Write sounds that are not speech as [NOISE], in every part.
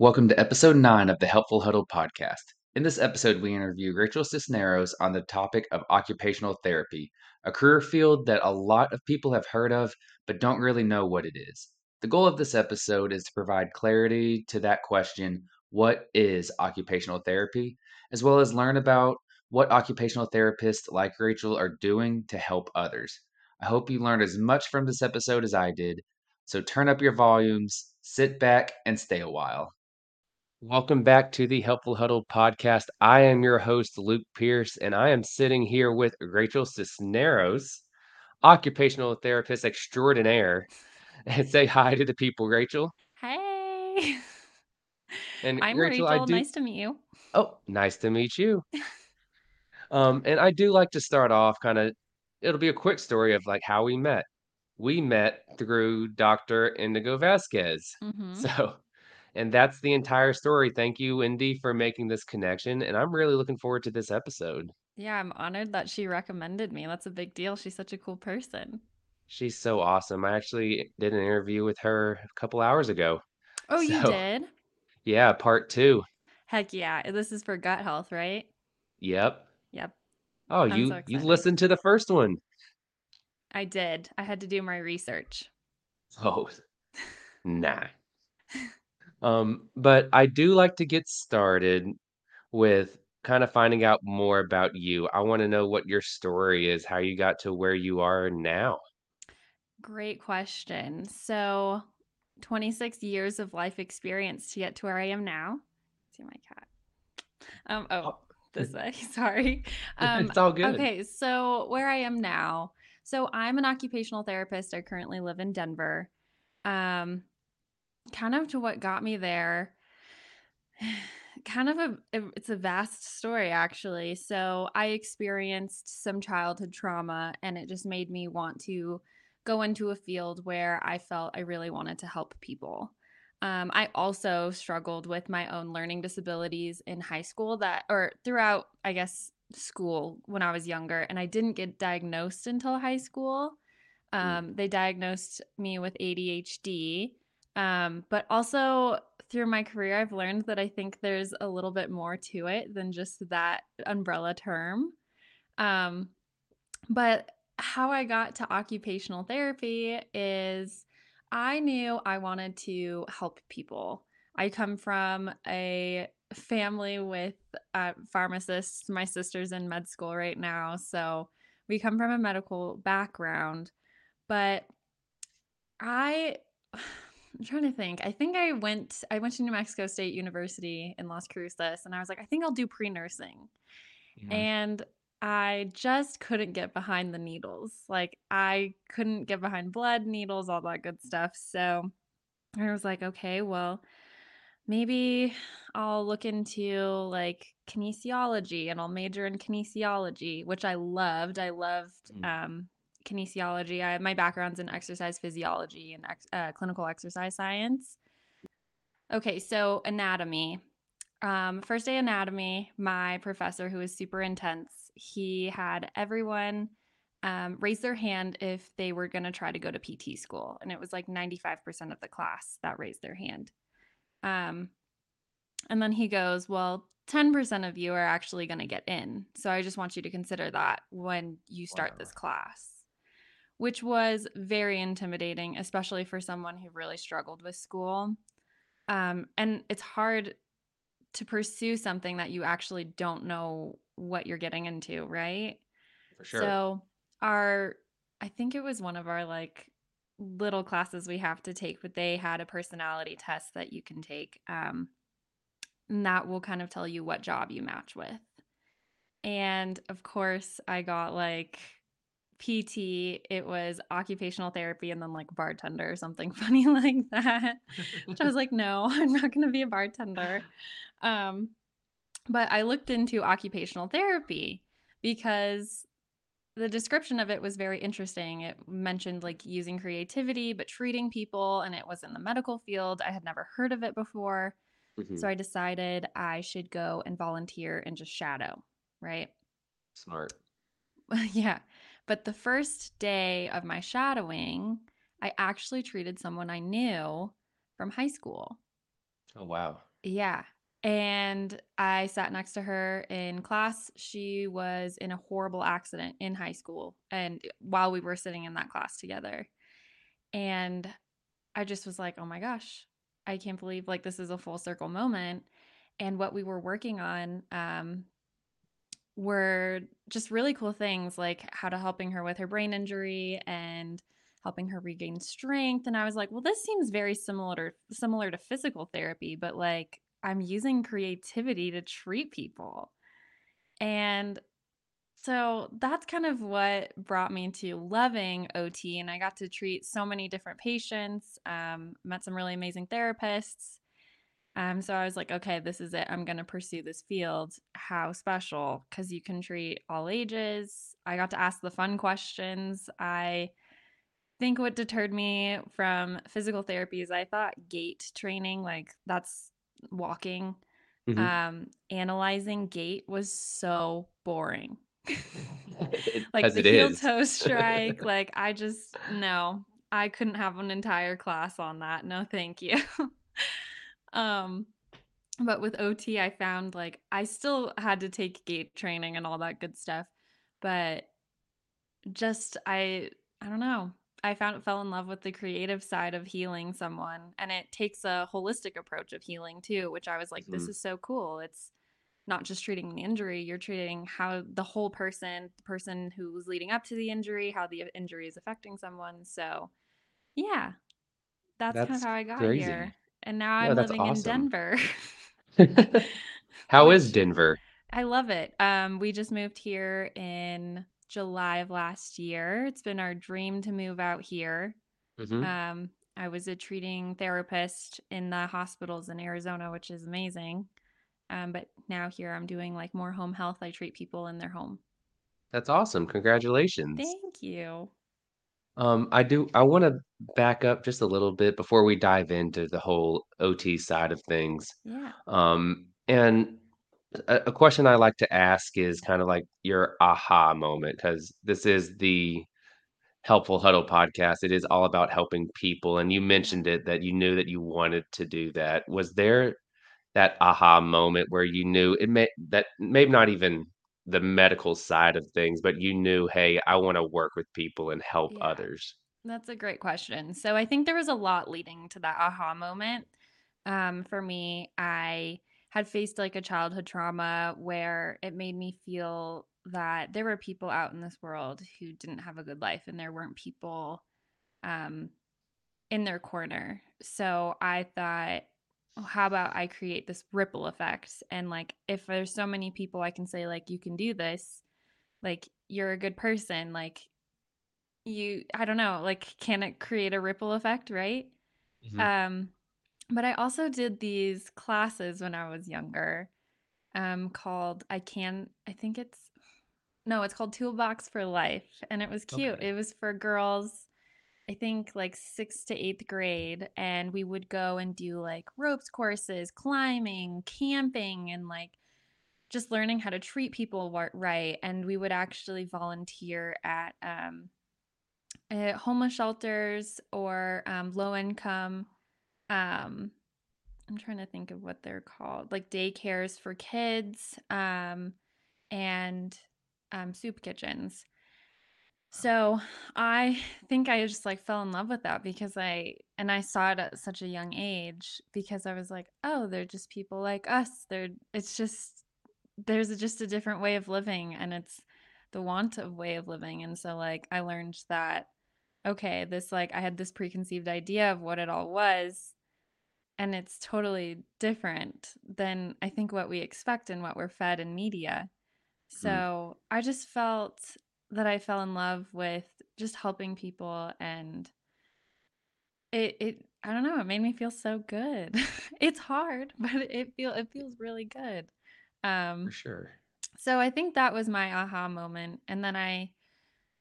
Welcome to episode 9 of the Helpful Huddle podcast. In this episode, we interview Rachel Sisneros on the topic of occupational therapy, a career field that a lot of people have heard of but don't really know what it is. The goal of this episode is to provide clarity to that question what is occupational therapy, as well as learn about what occupational therapists like Rachel are doing to help others. I hope you learned as much from this episode as I did. So turn up your volumes, sit back, and stay a while. Welcome back to the Helpful Huddle podcast. I am your host, Luke Pierce, and I am sitting here with Rachel Sisneros, occupational therapist extraordinaire. [LAUGHS] And say hi to the people, Rachel. Hey. [LAUGHS] And I'm Rachel, I Rachel. do. Nice to meet you. Oh, nice to meet you. [LAUGHS] Um, and I do like to start off kind of, it'll be a quick story of like how we met. We met through Dr. Indigo Vasquez. hmm So, and that's the entire story. Thank you, Indy, for making this connection. And I'm really looking forward to this episode. Yeah, I'm honored that she recommended me. That's a big deal. She's such a cool person. She's so awesome. I actually did an interview with her a couple hours ago. Oh, you did? yeah, part two. Heck yeah. This is for gut health, right? Yep. Yep. Oh, I'm you so you listened to the first one. I did. I had to do my research. Oh, [LAUGHS] nah. [LAUGHS] Um, but I do like to get started with kind of finding out more about you. I want to know what your story is, how you got to where you are now. Great question. So, 26 years of life experience to get to where I am now. See my cat. Um, oh, Oh, this [LAUGHS] way. [LAUGHS] Sorry. [LAUGHS] Um, it's all good. okay, so where I am now. So I'm an occupational therapist. I currently live in Denver. Um, kind of to what got me there. [SIGHS] Kind of a it's a vast story actually. So I experienced some childhood trauma and it just made me want to go into a field where I felt I really wanted to help people. Um, I also struggled with my own learning disabilities in high school that, or throughout, I guess, school when I was younger, and I didn't get diagnosed until high school. Mm, Um, they diagnosed me with ADHD. Um, but also through my career, I've learned that I think there's a little bit more to it than just that umbrella term. Um, but how I got to occupational therapy is I knew I wanted to help people. I come from a family with uh, pharmacists. My sister's in med school right now. So we come from a medical background. But I. I'm trying to think. I think I went I went to New Mexico State University in Las Cruces and I was like, I think I'll do pre-nursing. yeah. And I just couldn't get behind the needles. Like I couldn't get behind blood, needles, all that good stuff. So I was like, okay, well, maybe I'll look into like kinesiology and I'll major in kinesiology, which I loved. I loved Mm, um, kinesiology. I, my background's in exercise physiology and ex- uh, clinical exercise science. Okay, so anatomy. Um, first day anatomy, my professor, who was super intense, he had everyone um, raise their hand if they were going to try to go to PT school. And it was like 95% of the class that raised their hand. Um, and then he goes, Well, 10% of you are actually going to get in. So I just want you to consider that when you start wow. this class, which was very intimidating, especially for someone who really struggled with school. Um, and it's hard to pursue something that you actually don't know what you're getting into, right? For sure. So, our, I think it was one of our like little classes we have to take, but they had a personality test that you can take. Um, and that will kind of tell you what job you match with. And of course, I got like PT, it was occupational therapy, and then like bartender or something [LAUGHS] funny like that. [LAUGHS] Which I was like, no, [LAUGHS] I'm not going to be a bartender. Um, but I looked into occupational therapy because the description of it was very interesting. It mentioned like using creativity, but treating people, and it was in the medical field. I had never heard of it before. So Mhm, I decided I should go and volunteer and just shadow, right? Smart. yeah. But the first day of my shadowing, I actually treated someone I knew from high school. Oh, wow. Yeah. And I sat next to her in class. She was in a horrible accident in high school and while we were sitting in that class together. And I just was like, "Oh my gosh, I can't believe like this is a full circle moment." And what we were working on um were just really cool things like how to helping her with her brain injury and helping her regain strength and I was like, "Well, this seems very similar to similar to physical therapy, but like I'm using creativity to treat people." And so that's kind of what brought me to loving OT and I got to treat so many different patients, um, met some really amazing therapists um, so I was like, okay, this is it. I'm going to pursue this field. How special? Because you can treat all ages. I got to ask the fun questions. I think what deterred me from physical therapy is I thought gait training, like that's walking, Mhm. um, analyzing gait was so boring. [LAUGHS] Like the heel is. toe strike, [LAUGHS] like I just, no, I couldn't have an entire class on that. No, thank you. [LAUGHS] um, but with OT, I found like I still had to take gait training and all that good stuff, but just I I don't know. I found fell in love with the creative side of healing someone, and it takes a holistic approach of healing too, which I was like, this Mhm. is so cool. It's not just treating the injury, you're treating how the whole person, the person who was leading up to the injury, how the injury is affecting someone. So, yeah, that's kind of how I got crazy. here. And now I'm that's living in. Denver. [LAUGHS] [LAUGHS] How is Denver? I love it. Um, we just moved here in July of last year. It's been our dream to move out here. Mhm. Um, I was a treating therapist in the hospitals in Arizona, which is amazing. Um, but now here I'm doing like more home health. I treat people in their home. That's awesome, congratulations. Thank you. Um, I do I wanna back up just a little bit before we dive into the whole OT side of things. Yeah. Um, and a a question I like to ask is kinda like your aha moment because this is the Helpful Huddle podcast. It is all about helping people, and you mentioned it that you knew that you wanted to do that. Was there that aha moment where you knew it may that maybe not even the medical side of things, but you knew, "Hey, I wanna work with people and help Yeah. others." That's a great question. So I think there was a lot leading to that aha moment. Um, for me, I had faced like a childhood trauma where it made me feel that there were people out in this world who didn't have a good life and there weren't people um, in their corner. So I thought, oh, how about I create this ripple effect? And like, if there's so many people I can say, like, you can do this, like, you're a good person, like, you I don't know, like, can it create a ripple effect, right? Mhm. Um, but I also did these classes when I was younger, um, called I can I think it's no, it's called Toolbox for Life, and it was cute. Okay. It was for girls, I think, like, 6th to 8th grade, and we would go and do, like, ropes courses, climbing, camping, and, like, just learning how to treat people right, and we would actually volunteer at, um uh, homeless shelters or um, low income. Um, I'm trying to think of what they're called, like daycares for kids um, and um, soup kitchens. So I think I just like fell in love with that because I and I saw it at such a young age because I was like, oh, they're just people like us. They're it's just there's a, just a different way of living and it's the want of way of living. And so like I learned that okay, this like I had this preconceived idea of what it all was, and it's totally different than I think what we expect and what we're fed in media. Mm, So I just felt that I fell in love with just helping people and it it I don't know, it made me feel so good. [LAUGHS] it's hard, [LAUGHS] but it feel it feels really good. for Um sure. so I think that was my aha moment and then I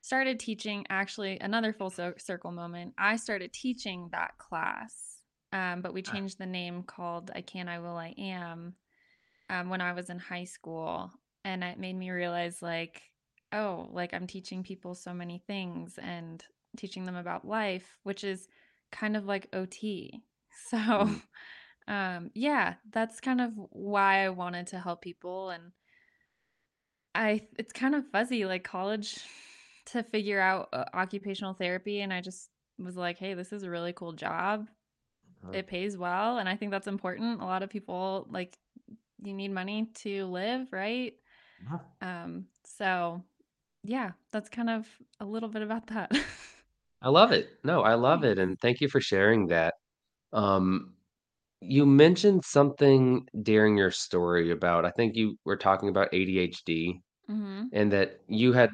started teaching actually another full circle moment. I started teaching that class, um, but we Ah, changed the name called I Can, I Will, I Am um, when I was in high school. And it made me realize, like, oh, like I'm teaching people so many things and teaching them about life, which is kind of like OT. [LAUGHS] So mm. Um, yeah, that's kind of why I wanted to help people and I it's kind of fuzzy like college [SIGHS] to figure out uh, occupational therapy and I just was like, "Hey, this is a really cool job. Uh-huh. It pays well." And I think that's important. A lot of people like you need money to live, right? Uh-huh. Um, so yeah, that's kind of a little bit about that. [LAUGHS] I love it. No, I love it, and thank you for sharing that. Um, you mentioned something during your story about I think you were talking about ADHD Mhm. and that you had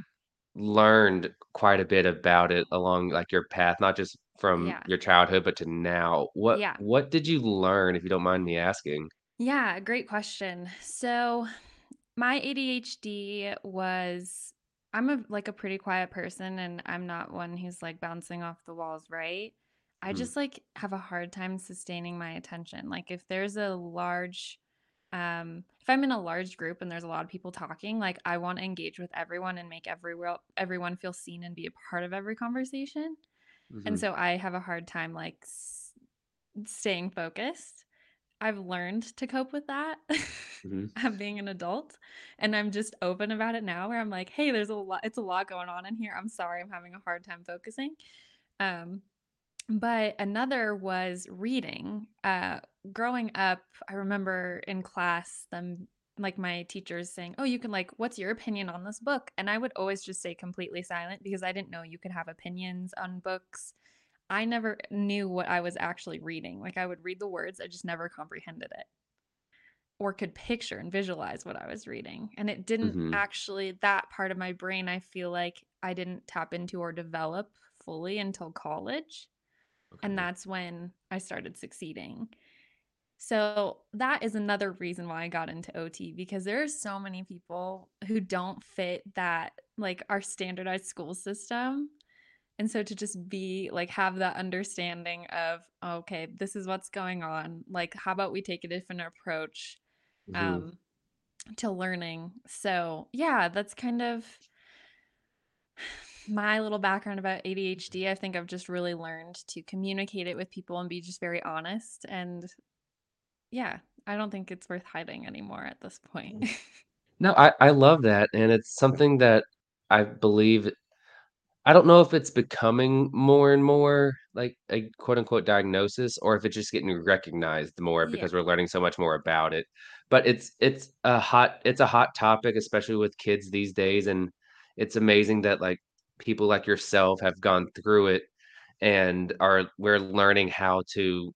learned quite a bit about it along, like, your path, not just from Yeah. your childhood, but to now. What Yeah. what did you learn, if you don't mind me asking? Yeah, great question. So, my ADHD was I'm a like a pretty quiet person and I'm not one who's like bouncing off the walls, right? I Mhm, just like have a hard time sustaining my attention. Like if there's a large um if I'm in a large group and there's a lot of people talking, like I want to engage with everyone and make everyone everyone feel seen and be a part of every conversation. And mhm, so I have a hard time like s- staying focused. I've learned to cope with that. [LAUGHS] mhm, I'm being an adult and I'm just open about it now where I'm like, "Hey, there's a lot it's a lot going on in here. I'm sorry I'm having a hard time focusing." Um, but another was reading. Uh, growing up, I remember in class them like my teachers saying, "Oh, you can like what's your opinion on this book?" And I would always just stay completely silent because I didn't know you could have opinions on books. I never knew what I was actually reading. Like I would read the words, I just never comprehended it or could picture and visualize what I was reading. And it didn't mhm. actually, that part of my brain, I feel like I didn't tap into or develop fully until college. And that's when I started succeeding. So that is another reason why I got into OT because there are so many people who don't fit that, like our standardized school system. And so to just be like, have that understanding of, okay, this is what's going on. Like, how about we take a different approach? Mhm. Um, to learning. So, yeah, that's kind of my little background about ADHD. I think I've just really learned to communicate it with people and be just very honest. And yeah, I don't think it's worth hiding anymore at this point. Mm. No, I I love that, and it's something that I believe I don't know if it's becoming more and more like a quote unquote diagnosis or if it's just getting recognized more yeah. because we're learning so much more about it. But it's it's a hot it's a hot topic, especially with kids these days. And it's amazing that like people like yourself have gone through it and are we're learning how to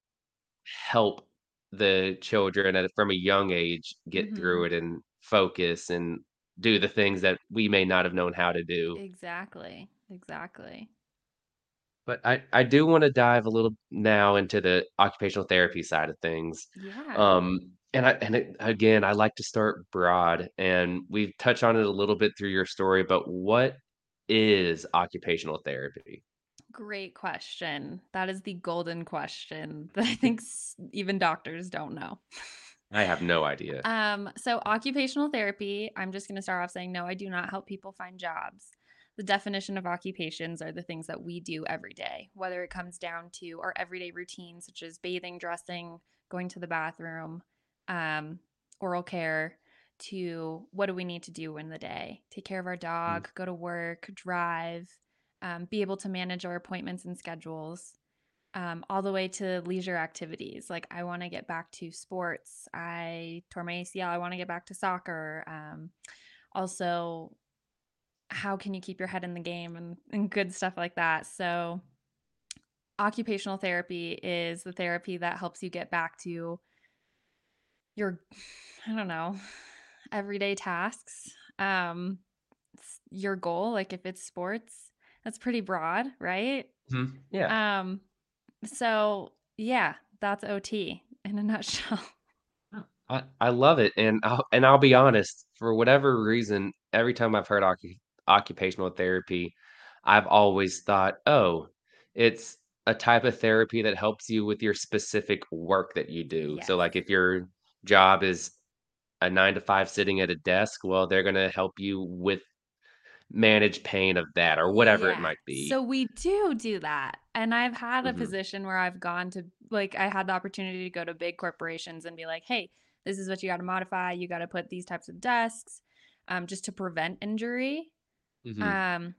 help the children at from a young age get hmm through it and focus and do the things that we may not have known how to do. Exactly. Exactly. But I I do wanna dive a little now into the occupational therapy side of things. Yeah. Um, and I and it again, I like to start broad, and we've touched on it a little bit through your story, but what is occupational therapy? Great question. That is the golden question that I [LAUGHS] think s- even doctors don't know. I have no idea. Um, so occupational therapy, I'm just going to start off saying no, I do not help people find jobs. The definition of occupations are the things that we do every day, whether it comes down to our everyday routines, such as bathing, dressing, going to the bathroom, um, oral care, to what do we need to do in the day? Take care of our Mhm, dog, go to work, drive, um, be able to manage our appointments and schedules um, all the way to leisure activities. Like I want to get back to sports. I tore my ACL. I want to get back to soccer. Um, also, how can you keep your head in the game and, and good stuff like that. So, occupational therapy is the therapy that helps you get back to your, I don't know, everyday tasks. Um, your goal, like if it's sports, that's pretty broad, right? mhm, yeah. Um, so yeah, that's OT in a [LAUGHS] nutshell. I I love it, and I'll and I'll be honest, for whatever reason, every time I've heard occu occupational therapy, I've always thought, "Oh, it's a type of therapy that helps you with your specific work that you do." So, Yes. like, if your job is a 9 to 5 sitting at a desk, well, they're gonna help you with manage pain of that or whatever it Yeah. might be. So we do do that. And I've had a Mhm. position where I've gone to like I had the opportunity to go to big corporations and be like, "Hey, this is what you got to modify. You got to put these types of desks um, just to prevent injury." Mhm. Um,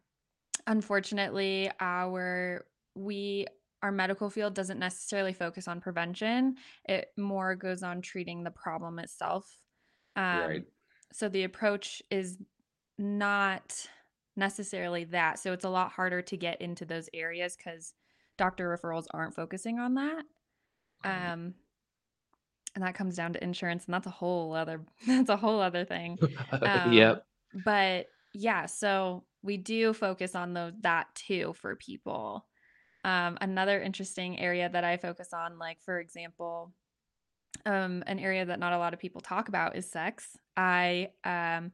unfortunately, our we our medical field doesn't necessarily focus on prevention. It more goes on treating the problem itself. Um, Right. so the approach is not necessarily that. So it's a lot harder to get into those areas because doctor referrals aren't focusing on that. Right. Um, and that comes down to insurance, and that's a whole other [LAUGHS] that's a whole other thing. [LAUGHS] Um, Yep. but yeah, so we do focus on those that too for people. Um, another interesting area that I focus on, like for example, um, an area that not a lot of people talk about is sex. I um,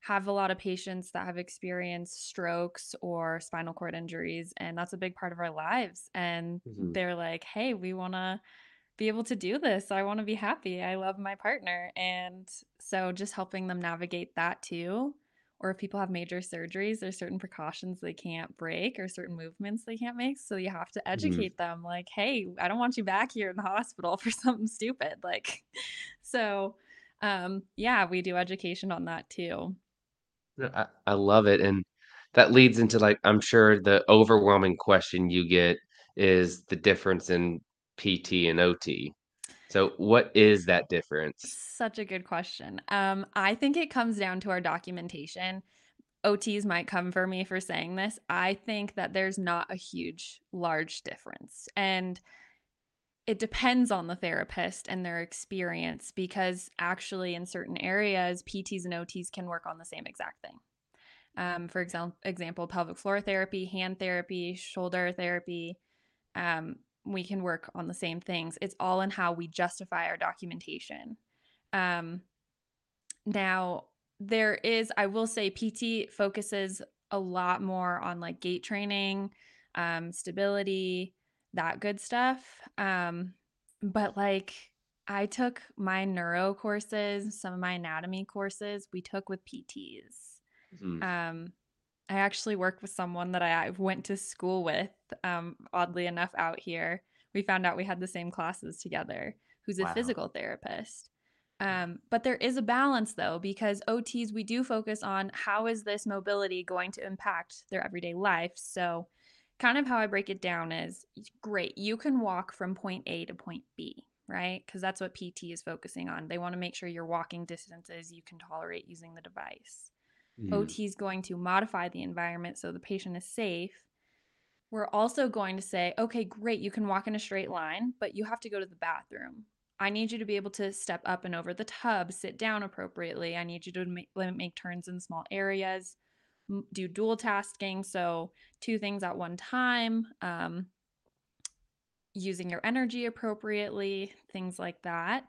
have a lot of patients that have experienced strokes or spinal cord injuries, and that's a big part of our lives. And Mhm. they're like, hey, we want to be able to do this. I want to be happy. I love my partner. And so just helping them navigate that too. Or if people have major surgeries, there's certain precautions they can't break or certain movements they can't make. So you have to Mhm. educate them like, hey, I don't want you back here in the hospital [LAUGHS] for something stupid. Like, so um, yeah, we do education on that too. I I love it, and that leads into, like, I'm sure the overwhelming question you get is the difference in PT and OT. So what is that difference? Such a good question. Um, I think it comes down to our documentation. OTs might come for me for saying this. I think that there's not a huge, large difference. And it depends on the therapist and their experience because actually, in certain areas, PTs and OTs can work on the same exact thing. Um, for example, example, pelvic floor therapy, hand therapy, shoulder therapy. Um, we can work on the same things. It's all in how we justify our documentation. Um, now, there is, I will say, PT focuses a lot more on like gait training, um, stability, that good stuff. Um, but like, I took my neuro courses, some of my anatomy courses we took with PTs. Mhm. Um, I actually work with someone that I went to school with, um, oddly enough, out here. We found out we had the same classes together, who's a Wow. physical therapist. Um, but there is a balance though, because OTs, we do focus on how is this mobility going to impact their everyday life. So, kind of how I break it down is great, you can walk from point A to point B, right? Because that's what PT is focusing on. They want to make sure you're walking distances you can tolerate using the device. OT is going to modify the environment so the patient is safe. We're also going to say, okay, great, you can walk in a straight line, but you have to go to the bathroom. I need you to be able to step up and over the tub, sit down appropriately. I need you to make, make turns in small areas, do dual tasking. So, two things at one time, um, using your energy appropriately, things like that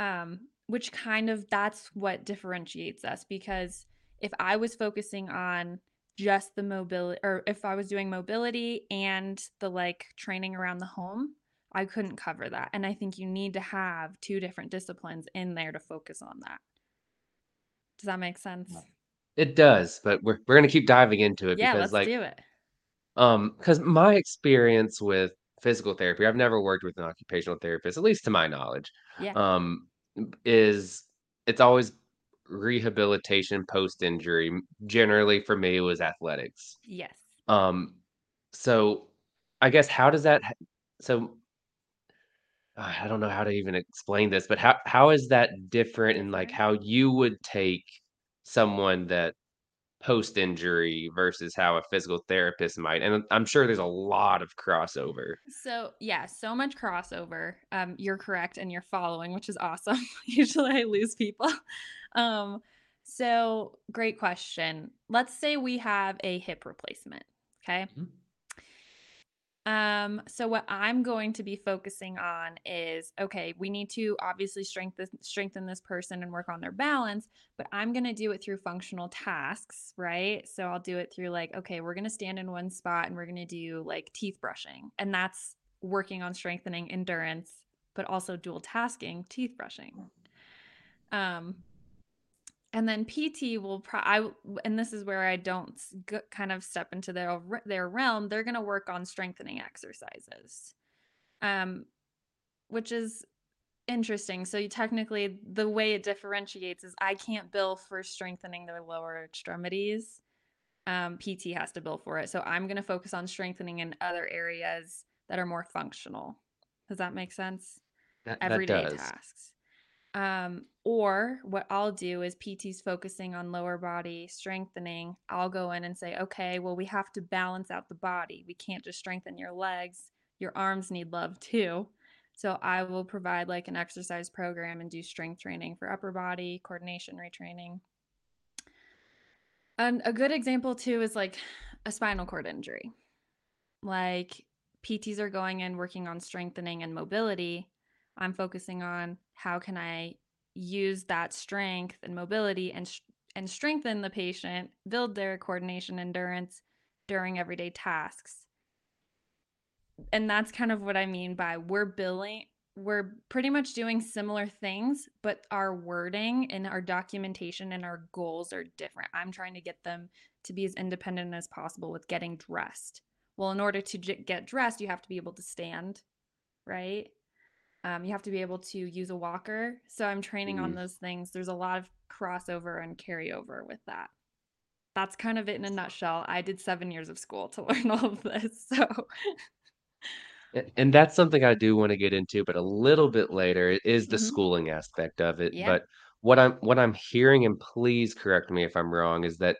um, which kind of that's what differentiates us because if I was focusing on just the mobility or if I was doing mobility and the like training around the home, I couldn't cover that. And I think you need to have two different disciplines in there to focus on that. Does that make sense? It does, but we're we're gonna keep diving into it Yeah, because, let's like, do it. um, because my experience with physical therapy, I've never worked with an occupational therapist, at least to my knowledge, Yeah. um, is it's always rehabilitation post-injury. Generally, for me, was athletics. Yes. Um, so I guess how does that so uh, I don't know how to even explain this, but how how is that different in, like, how you would take someone that post-injury versus how a physical therapist might? And I'm sure there's a lot of crossover. So yeah, so much crossover. Um, you're correct and you're following, which is awesome. [LAUGHS] Usually I lose people. Um, so great question. Let's say we have a hip replacement. Okay. Mhm. Um, so what I'm going to be focusing on is okay, we need to obviously strengthen strengthen this person and work on their balance, but I'm going to do it through functional tasks, right? So I'll do it through like okay, we're going to stand in one spot and we're going to do like teeth brushing. And that's working on strengthening endurance, but also dual tasking teeth brushing. Um and then PT will pro I and this is where I don't g kind of step into their their realm, they're gonna work on strengthening exercises. Um, which is interesting. So you technically the way it differentiates is I can't bill for strengthening their lower extremities. Um, PT has to bill for it. So I'm gonna focus on strengthening in other areas that are more functional. Does that make sense? That that Everyday does. tasks. Um, or what I'll do is PT's focusing on lower body strengthening. I'll go in and say, okay, well, we have to balance out the body. We can't just strengthen your legs. Your arms need love too. So I will provide like an exercise program and do strength training for upper body, coordination retraining. And a good example too is like a spinal cord injury. Like PTs are going in working on strengthening and mobility. I'm focusing on how can I use that strength and mobility and and strengthen the patient, build their coordination endurance during everyday tasks. And that's kind of what I mean by we're billing we're pretty much doing similar things, but our wording and our documentation and our goals are different. I'm trying to get them to be as independent as possible with getting dressed. Well, in order to get dressed, you have to be able to stand, right? Um, you have to be able to use a walker. So I'm training on Mhm. those things. There's a lot of crossover and carryover with that. That's kind of it in a nutshell. I did seven years of school to [LAUGHS] learn all of this. So, and that's something I do wanna get into, but a little bit later, is the hmm schooling aspect of it, yeah. but what I'm what I'm hearing, and please correct me if I'm wrong, is that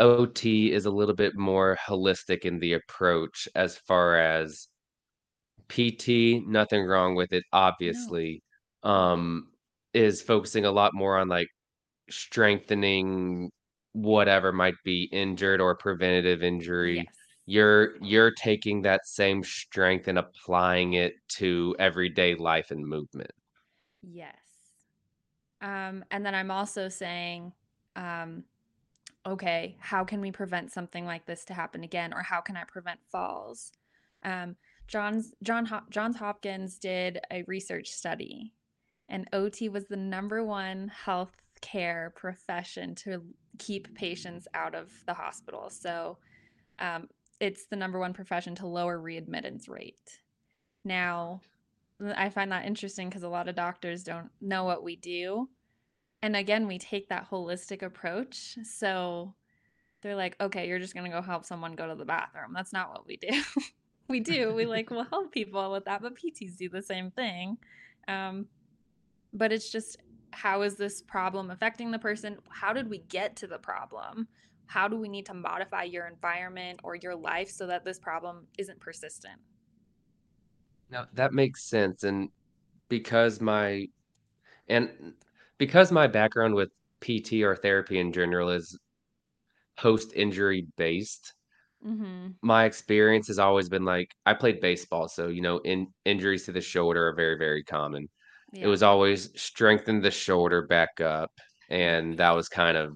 OT is a little bit more holistic in the approach as far as PT, nothing wrong with it, No. obviously, um, is focusing a lot more on, like, strengthening whatever might be injured or preventative injury. Yes. You're you're taking that same strength and applying it to everyday life and movement. Yes. Um, and then I'm also saying, um, okay, how can we prevent something like this to happen again, or how can I prevent falls? Um, John's John Johns Hopkins did a research study, and OT was the number one health care profession to keep patients out of the hospital. So um, it's the number one profession to lower readmittance rate. Now, I find that interesting because a lot of doctors don't know what we do. And again, we take that holistic approach. So they're like, okay, you're just going to go help someone go to the bathroom. That's not what we do. [LAUGHS] we do. We like, [LAUGHS] will help people with that, but PTs do the same thing. Um, but it's just, how is this problem affecting the person? How did we get to the problem? How do we need to modify your environment or your life so that this problem isn't persistent? Now, that makes sense, and because my and because my background with PT or therapy in general is post-injury based, Mm-hmm. my experience has always been like I played baseball, so, you know, in injuries to the shoulder are very, very common. It was always strengthen the shoulder back up, and that was kind of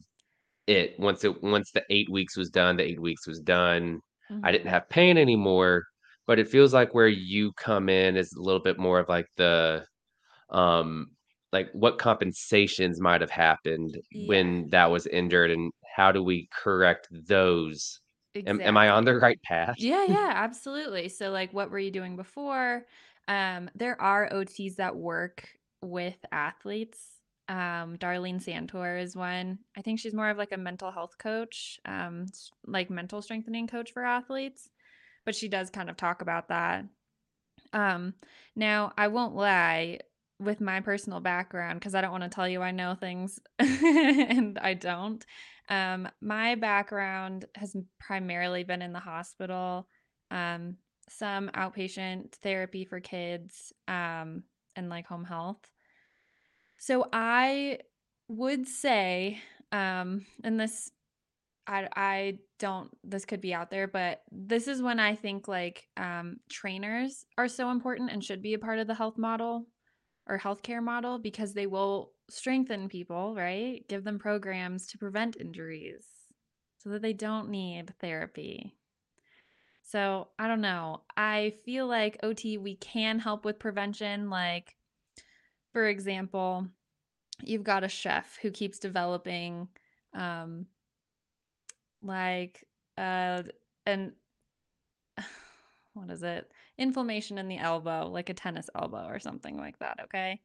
it. Once it once the 8 weeks was done, the 8 weeks was done. I didn't Mm-hmm. have pain anymore, but it feels like where you come in is a little bit more of like the, um, like what compensations might have happened Yeah. when that was injured, and how do we correct those? Am am I on the right path? Yeah, [LAUGHS] yeah, absolutely. So like what were you doing before? Um, there are OTs that work with athletes. Um, Darlene Santor is one. I think she's more of like a mental health coach, um, like mental strengthening coach for athletes, but she does kind of talk about that. Um, now I won't lie with my personal background because I don't want to tell you I know things [LAUGHS] and I don't. Um, my background has primarily been in the hospital, um, some outpatient therapy for kids, um, and like home health. So I would say, um, and this I I don't this could be out there, but this is when I think like um trainers are so important and should be a part of the health model or healthcare model because they will strengthen people, right? Give them programs to prevent injuries so that they don't need therapy. So, I don't know. I feel like OT we can help with prevention like for example, you've got a chef who keeps developing um like uh an [SIGHS] what is it inflammation in the elbow like a tennis elbow or something like that okay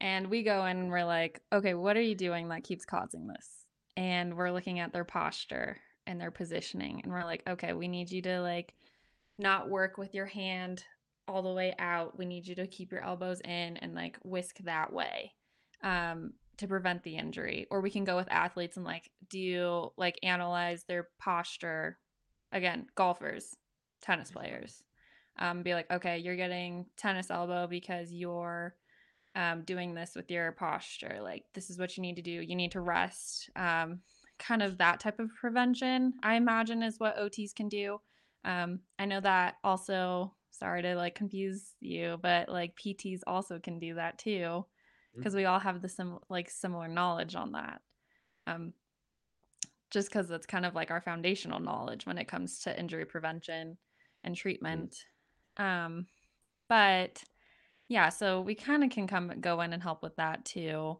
and we go in and we're like okay what are you doing that keeps causing this? And we're looking at their posture and their positioning and we're like okay we need you to like not work with your hand all the way out. We need you to keep your elbows in and like whisk that way um to prevent the injury. Or we can go with athletes and like do like analyze their posture. Again golfers tennis players um, be like okay you're getting tennis elbow because you're um, doing this with your posture like this is what you need to do you need to rest um, kind of that type of prevention i imagine is what ots can do um, i know that also sorry to like confuse you but like pts also can do that too because we all have the sim like similar knowledge on that. Um, just because it's kind of like our foundational knowledge when it comes to injury prevention and treatment. Um, but yeah, so we kind of can come go in and help with that too.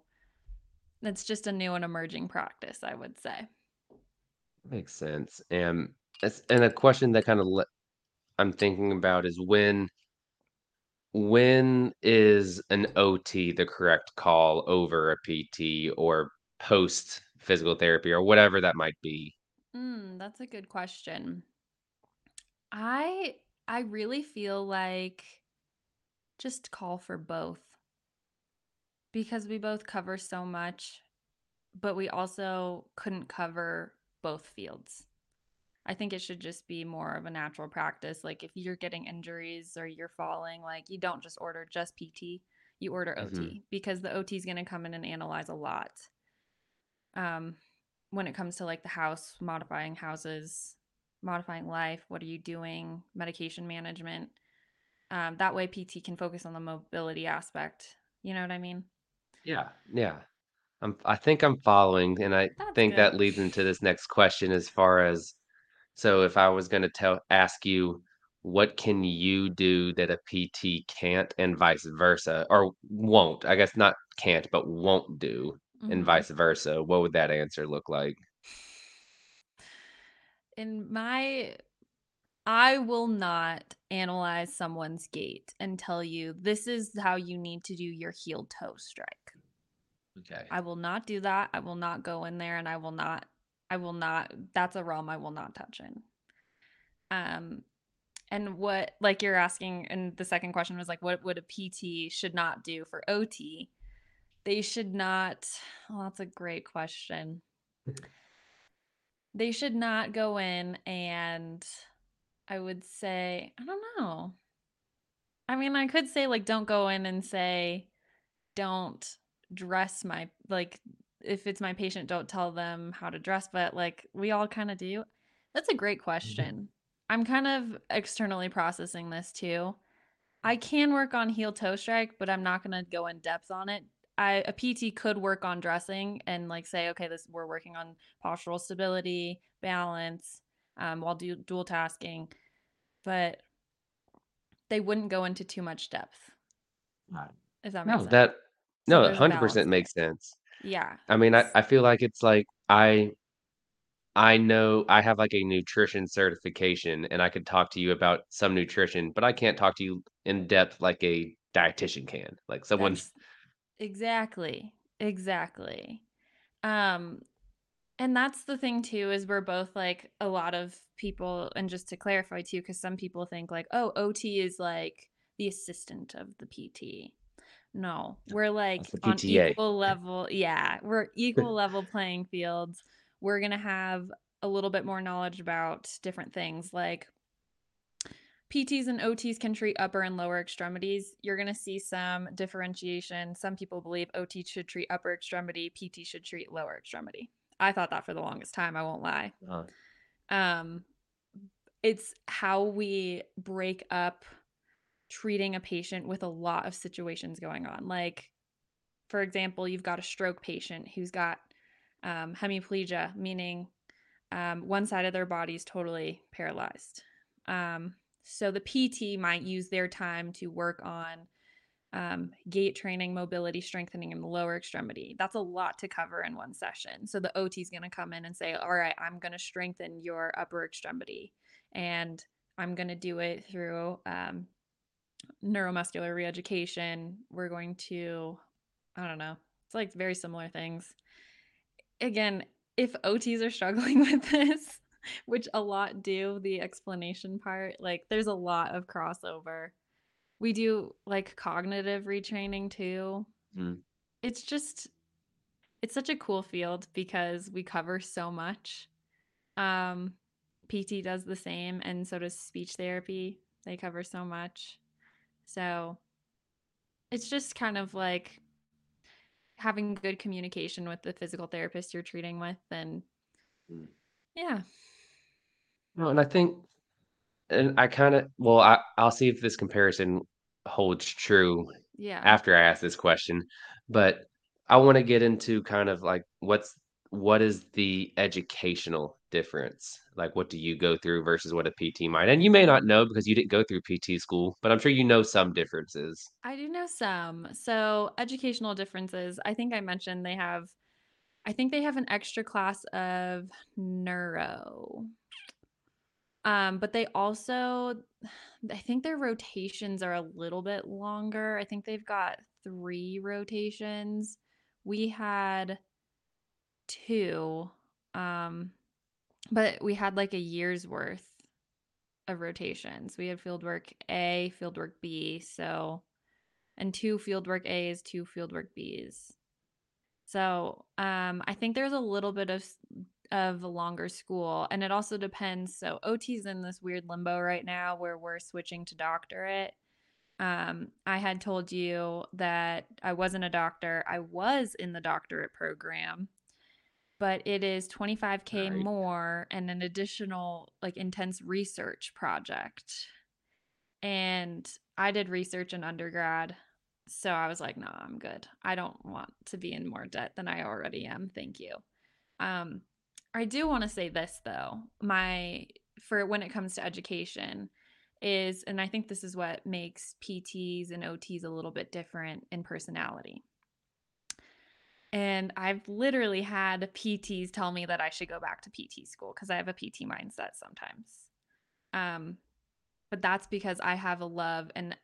It's just a new and emerging practice, I would say. Makes sense. And it's, and a question that kind of le- I'm thinking about is when when is an OT the correct call over a PT or post physical therapy or whatever that might be? Mm, that's a good question. I I really feel like just call for both because we both cover so much, but we also couldn't cover both fields. I think it should just be more of a natural practice. Like if you're getting injuries or you're falling, like you don't just order just PT, you order OT because the OT is going to come in and analyze a lot. Um, when it comes to like the house, modifying houses, modifying life, what are you doing, medication management. Um, that way PT can focus on the mobility aspect. You know what I mean? Yeah, yeah. I'm, I think I'm following, and I That's think good. that leads into this next question as far as so if I was going to tell ask you what can you do that a PT can't and vice versa or won't, I guess not can't, but won't do and hmm vice versa, what would that answer look like? In my I will not analyze someone's gait and tell you this is how you need to do your heel toe strike. Okay. I will not do that. I will not go in there and I will not I will not that's a realm I will not touch in. Um and what like you're asking and the second question was like what would a PT should not do for OT? They should not well that's a great question. [LAUGHS] They should not go in and I would say I don't know. I mean, I could say like don't go in and say don't dress my like if it's my patient don't tell them how to dress, but like we all kind of do. That's a great Mhm. question. I'm kind of externally processing this too. I can work on heel toe strike, but I'm not going to go in depth on it. I a PT could work on dressing and like say, okay, this we're working on postural stability, balance, um, while do, dual tasking, but they wouldn't go into too much depth, Right. if that makes No, sense. that no, there's a 100% makes sense. Yeah. I mean, I, I feel like it's like I I know I have like a nutrition certification and I could talk to you about some nutrition, but I can't talk to you in depth like a dietitian can. Like someone's That's exactly. Exactly. Um and that's the thing too is we're both like a lot of people and just to clarify too cuz some people think like, "Oh, OT is like the assistant of the PT." No, we're like on equal level. Yeah, we're equal level playing fields. We're going to have a little bit more knowledge about different things like PTs and OTs can treat upper and lower extremities. You're going to see some differentiation. Some people believe OT should treat upper extremity, PT should treat lower extremity. I thought that for the longest time, I won't lie. Uh, Um, it's how we break up treating a patient with a lot of situations going on. Like, for example, you've got a stroke patient who's got um, hemiplegia, meaning um, one side of their body is totally paralyzed. Um, so the PT might use their time to work on um, gait training, mobility strengthening in the lower extremity. That's a lot to cover in one session. So the OT is going to come in and say, All right, I'm going to strengthen your upper extremity. And I'm going to do it through um, neuromuscular reeducation. We're going to, I don't know, it's like very similar things. Again, if OTs are struggling [LAUGHS] with this, which a lot do, the explanation part, like there's a lot of crossover. We do like cognitive retraining too. Mm. It's just, it's such a cool field because we cover so much. Um, PT does the same, and so does speech therapy. They cover so much. So it's just kind of like having good communication with the physical therapist you're treating with and Mm. yeah No, and I think, and I kind of, well, I, I'll see if this comparison holds true yeah after I ask this question, but I want to get into kind of like what's what is the educational difference? Like, what do you go through versus what a PT might? And you may not know because you didn't go through PT school, but I'm sure you know some differences. i do know some so educational differences i think i mentioned they have i think they have an extra class of neuro um but they also [SIGHS] i think their rotations are a little bit longer. I think they've got three rotations. We had two um but we had like a year's worth of rotations. We had fieldwork a fieldwork b so and two fieldwork a's two fieldwork b's. So um i think there's a little bit of of a longer school and it also depends so ot's in this weird limbo right now where we're switching to doctorate um, I had told you that I wasn't a doctor. I was in the doctorate program, but it is 25k Right. more and an additional like intense research project. And I did research in undergrad. So I was like, no, I'm good. I don't want to be in more debt than I already am. Thank you. Um, I do want to say this though. My for when it comes to education is and I think this is what makes PTs and OTs a little bit different in personality. And I've literally had PTs tell me that I should go back to PT school because I have a PT mindset sometimes. Um, but that's because I have a love and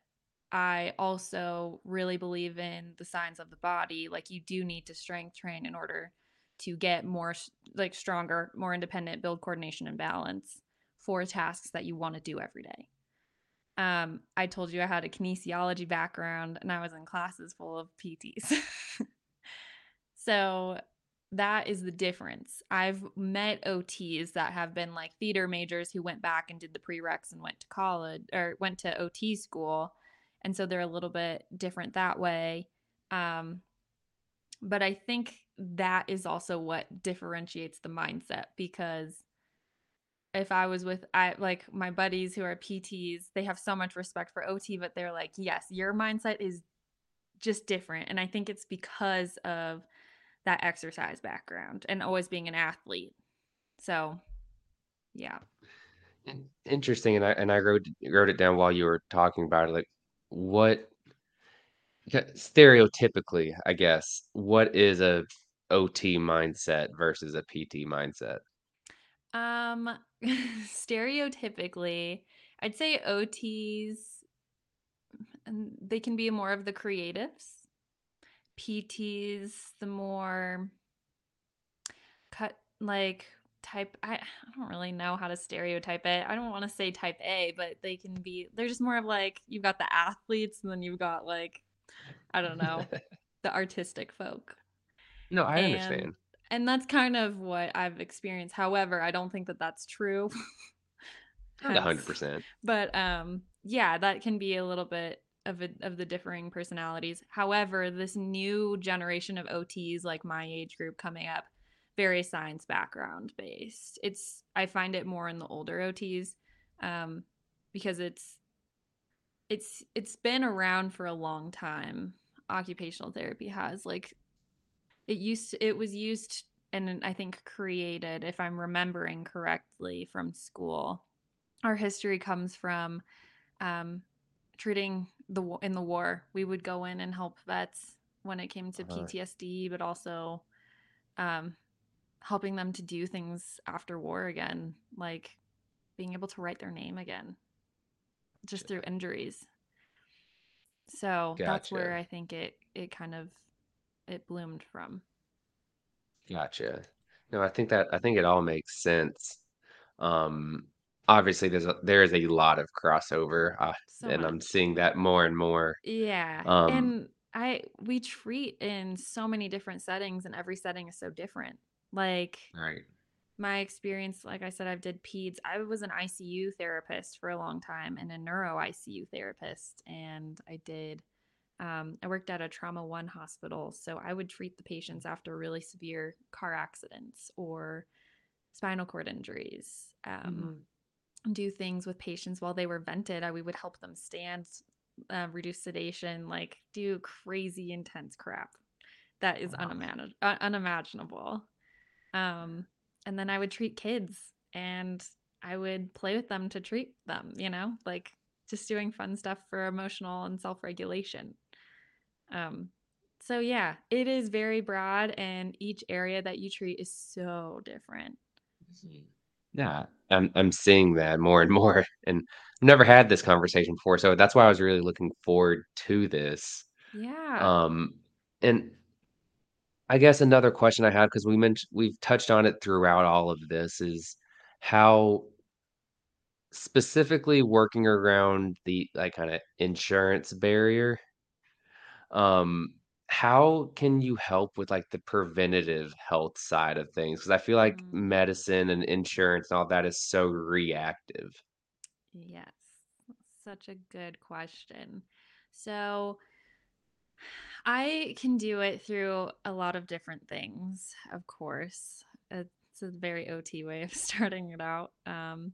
I also really believe in the signs of the body. Like you do need to strength train in order to get more like stronger, more independent, build coordination and balance for tasks that you want to do every day. Um, I told you I had a kinesiology background and I was in classes full of PTs. [LAUGHS] so that is the difference. I've met OTs that have been like theater majors who went back and did the prereqs and went to college or went to OT school. And so they're a little bit different that way. Um, but I think that is also what differentiates the mindset because if I was with I like my buddies who are PTs, they have so much respect for OT, but they're like, yes, your mindset is just different. And I think it's because of that exercise background and always being an athlete. So, yeah. Interesting, and I and I wrote wrote it down while you were talking about it. Like, what ca- stereotypically, I guess, what is a OT mindset versus a PT mindset? Um, [LAUGHS] stereotypically, I'd say OTs, they can be more of the creatives. PTs, the more cut like type I, I don't really know how to stereotype it. I don't want to say type A, but they can be they're just more of like you've got the athletes and then you've got like I don't know, [LAUGHS] the artistic folk. No, I And understand. and that's kind of what I've experienced. However, I don't think that that's true. [LAUGHS] hundred percent. but um yeah, that can be a little bit of a, of the differing personalities. However, this new generation of OTs like my age group coming up very science background based. It's I find it more in the older OTs um because it's it's it's been around for a long time. Occupational therapy has like it used to, it was used and I think created if I'm remembering correctly from school. Our history comes from um, treating the in the war. We would go in and help vets when it came to. PTSD, but also um, helping them to do things after war again, like being able to write their name again, just through injuries. So that's where I think it it kind of it bloomed from. Gotcha. No, I think that I think it all makes sense. Um, obviously, there's a there is a lot of crossover, uh, So and I'm seeing that more and more. Yeah. Um, And I we treat in so many different settings and every setting is so different. Like right. My experience, like I said, I've did peds. I was an ICU therapist for a long time and a neuro ICU therapist. And I did um, I worked at a trauma one hospital. So I would treat the patients after really severe car accidents or spinal cord injuries. Um, do things with patients while they were vented. I, we would help them stand, uh, reduce sedation, like do crazy intense crap that is Wow. unimagin- uh, unimaginable. Um, and then I would treat kids and I would play with them to treat them, you know, like just doing fun stuff for emotional and self regulation. Um, so yeah, it is very broad, and each area that you treat is so different. Yeah, I'm I'm seeing that more and more, [LAUGHS] and I've never had this conversation before, so that's why I was really looking forward to this. Yeah. Um, and I guess another question I have, because we mentioned we've touched on it throughout all of this, is how specifically working around the like kind of insurance barrier, um, how can you help with like the preventative health side of things? Because I feel like Mm, medicine and insurance and all that is so reactive. yes. Such a good question. So, I can do it through a lot of different things, of course. It's a very OT way of [LAUGHS] starting it out. Um,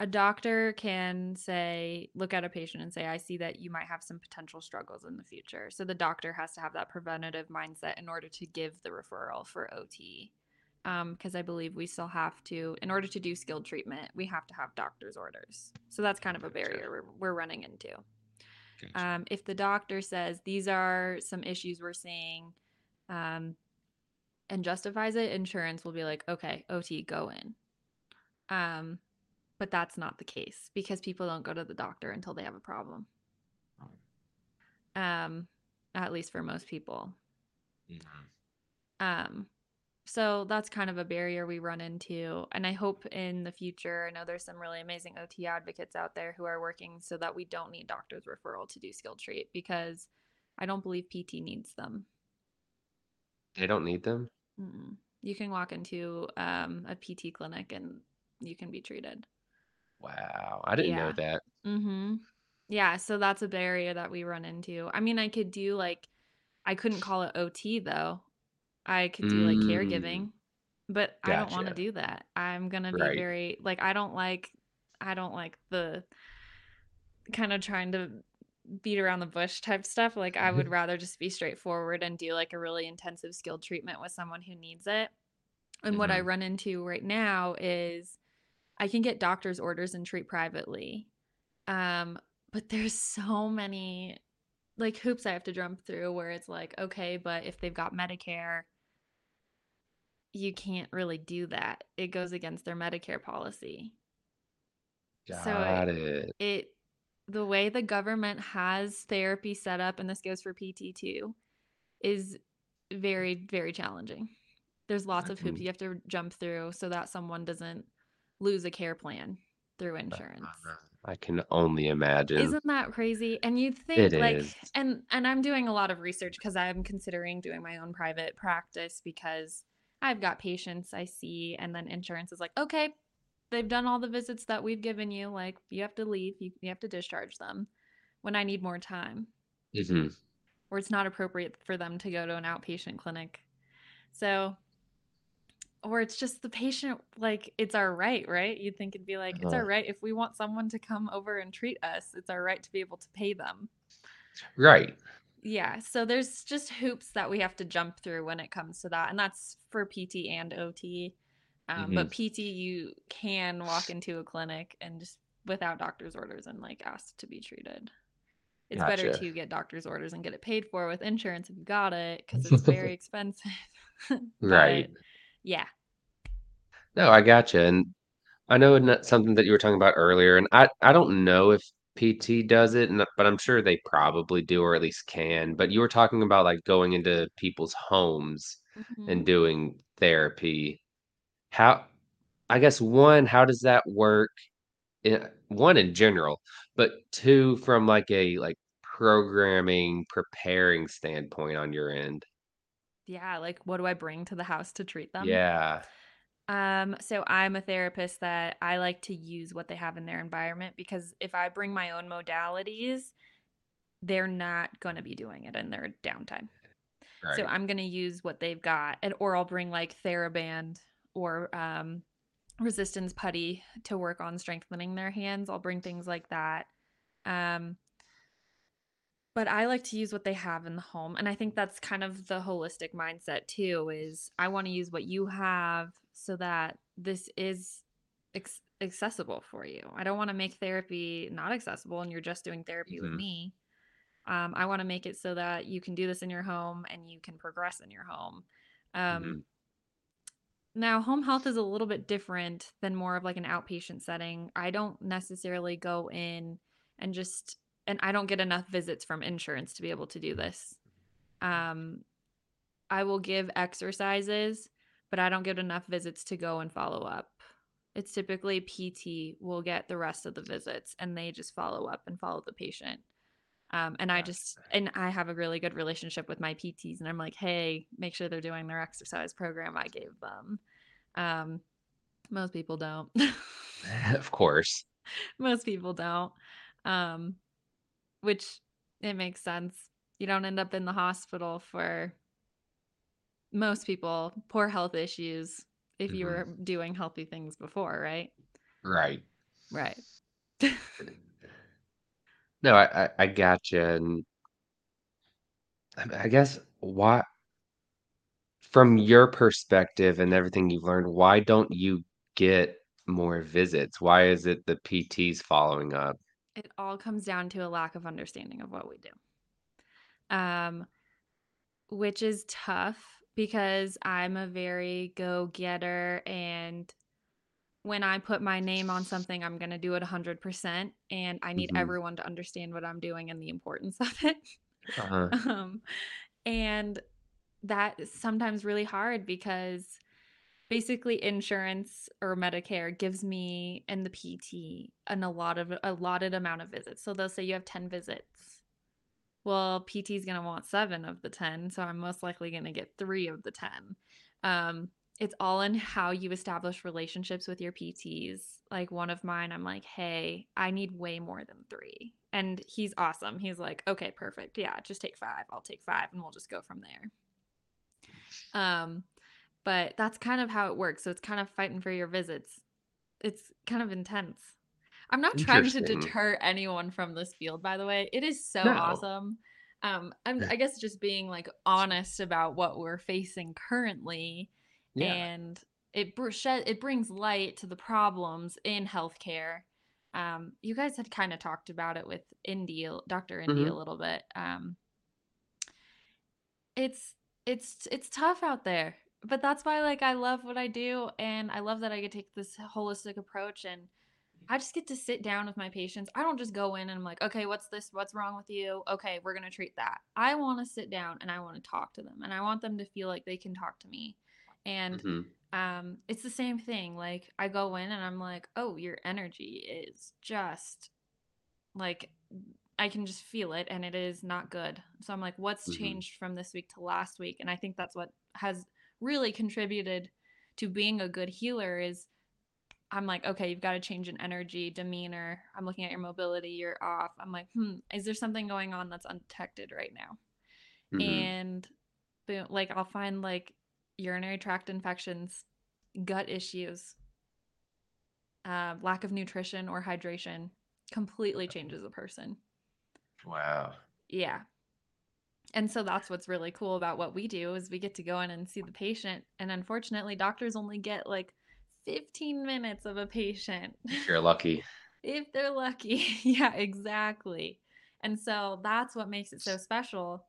a doctor can say, look at a patient and say, I see that you might have some potential struggles in the future. So the doctor has to have that preventative mindset in order to give the referral for OT. Because I believe we still have to, in order to do skilled treatment, we have to have doctor's orders. So that's kind of a barrier we're, we're running into. Gotcha. Um, if the doctor says these are some issues we're seeing um, and justifies it, insurance will be like, okay, OT, go in. Um, but that's not the case because people don't go to the doctor until they have a problem. Um, at least for most people. Mhm. Um, so that's kind of a barrier we run into. And I hope in the future, I know there's some really amazing OT advocates out there who are working so that we don't need doctor's referral to do skilled treat because I don't believe PT needs them. They don't need them? Mm-mm. You can walk into um, a PT clinic and you can be treated. Wow, I didn't know that. Mm-hmm. Yeah, so that's a barrier that we run into. I mean, I could do like, I couldn't call it OT though. I could do like Mm, caregiving, but I don't want to do that. I'm gonna be Right. very like I don't like I don't like the kind of trying to beat around the bush type stuff. Like I would rather just be straightforward and do like a really intensive skilled treatment with someone who needs it. And what I Mhm. run into right now is I can get doctor's orders and treat privately. Um, but there's so many like hoops I have to jump through where it's like, okay, but if they've got Medicare, you can't really do that. It goes against their Medicare policy. So Got it, it. it the way the government has therapy set up, and this goes for PT too, is very, very challenging. There's lots of hoops mm-hmm. you have to jump through so that someone doesn't lose a care plan through uh, insurance. I can only imagine. Isn't that crazy? And you'd It think like is. and and I'm doing a lot of research because I'm considering doing my own private practice because I've got patients I see and then insurance is like, okay, they've done all the visits that we've given you. Like you have to leave, you, you have to discharge them when I need more time. Mhm. Or it's not appropriate for them to go to an outpatient clinic. So or it's just the patient like it's our right right you'd think it'd be like it's Uh-huh. our right if we want someone to come over and treat us it's our right to be able to pay them Right. Yeah so there's just hoops that we have to jump through when it comes to that and that's for pt and ot um, Mhm. but pt you can walk into a clinic and just without doctor's orders and like ask to be treated It's better to get doctor's orders and get it paid for with insurance if you got it because it's very [LAUGHS] expensive. [LAUGHS] Right. yeah, No, I gotcha. And I know something that you were talking about earlier, and I I don't know if PT does it, and, but I'm sure they probably do or at least can. But you were talking about like going into people's homes and hmm doing therapy. How, I guess one, how does that work? in, one in general, but two from like a like programming preparing standpoint on your end. yeah. Like, what do I bring to the house to treat them? Yeah. Um, so I'm a therapist that I like to use what they have in their environment because if I bring my own modalities, they're not going to be doing it in their downtime. So I'm going to use what they've got and or I'll bring like TheraBand or um resistance putty to work on strengthening their hands. I'll bring things like that. Um but I like to use what they have in the home and I think that's kind of the holistic mindset too is I want to use what you have so that this is ex- accessible for you. I don't want to make therapy not accessible and you're just doing therapy with hmm me. Um, I want to make it so that you can do this in your home and you can progress in your home. Um, hmm now, home health is a little bit different than more of like an outpatient setting. I don't necessarily go in and just, and I don't get enough visits from insurance to be able to do this. Um, I will give exercises, but I don't get enough visits to go and follow up. It's typically PT will get the rest of the visits and they just follow up and follow the patient. Um, and I just, and I have a really good relationship with my PTs, and I'm like, hey, make sure they're doing their exercise program I gave them. Um, most people don't. [LAUGHS] [LAUGHS] Of course. most people don't. Um, which it makes sense. You don't end up in the hospital for most people, poor health issues if you hmm were doing healthy things before, right? Right. Right. [LAUGHS] No, I, I I gotcha. And I I guess why, from your perspective and everything you've learned, why don't you get more visits? Why is it the PT's following up? It all comes down to a lack of understanding of what we do. Um, which is tough because I'm a very go getter. And when I put my name on something, I'm going to do it 100%. And I need hmm everyone to understand what I'm doing and the importance [LAUGHS] of it. Uh-huh. um, and that is sometimes really hard because basically insurance or Medicare gives me and the PT an of allotted amount of visits. So they'll say you have 10 visits. Well, PT is going to want seven of the 10, so I'm most likely going to get three of the 10. Um, it's all in how you establish relationships with your PTs. Like one of mine, I'm like, hey, I need way more than three. And he's awesome. He's like, okay, perfect. Yeah, just take five. I'll take five and we'll just go from there. Um, but that's kind of how it works. So it's kind of fighting for your visits. It's kind of intense. I'm not trying to deter anyone from this field, by the way. It is so No. awesome. Um, I'm, I guess just being like honest about what we're facing currently, Yeah. and it br- shed, it brings light to the problems in healthcare. Um, you guys had kind of talked about it with Indy, Dr. Indy, a hmm little bit. Um, it's it's it's tough out there but that's why like i love what i do and i love that i get to take this holistic approach and i just get to sit down with my patients. I don't just go in and i'm like okay what's this? What's wrong with you? Okay we're going to treat that. I want to sit down and i want to talk to them and i want them to feel like they can talk to me and hmm um it's the same thing like i go in and i'm like oh your energy is just like I can just feel it and it is not good. So I'm like, what's hmm changed from this week to last week? And I think that's what has really contributed to being a good healer is I'm like, okay, you've got to change in energy, demeanor. I'm looking at your mobility, you're off. I'm like, hmm, is there something going on that's undetected right now? hmm And boom, like I'll find like urinary tract infections, gut issues, uh, lack of nutrition or hydration completely changes a person. Wow. Yeah. And so that's what's really cool about what we do is we get to go in and see the patient and unfortunately doctors only get like 15 minutes of a patient If you're lucky. [LAUGHS] if they're lucky. [LAUGHS] yeah, exactly. And so that's what makes it so special.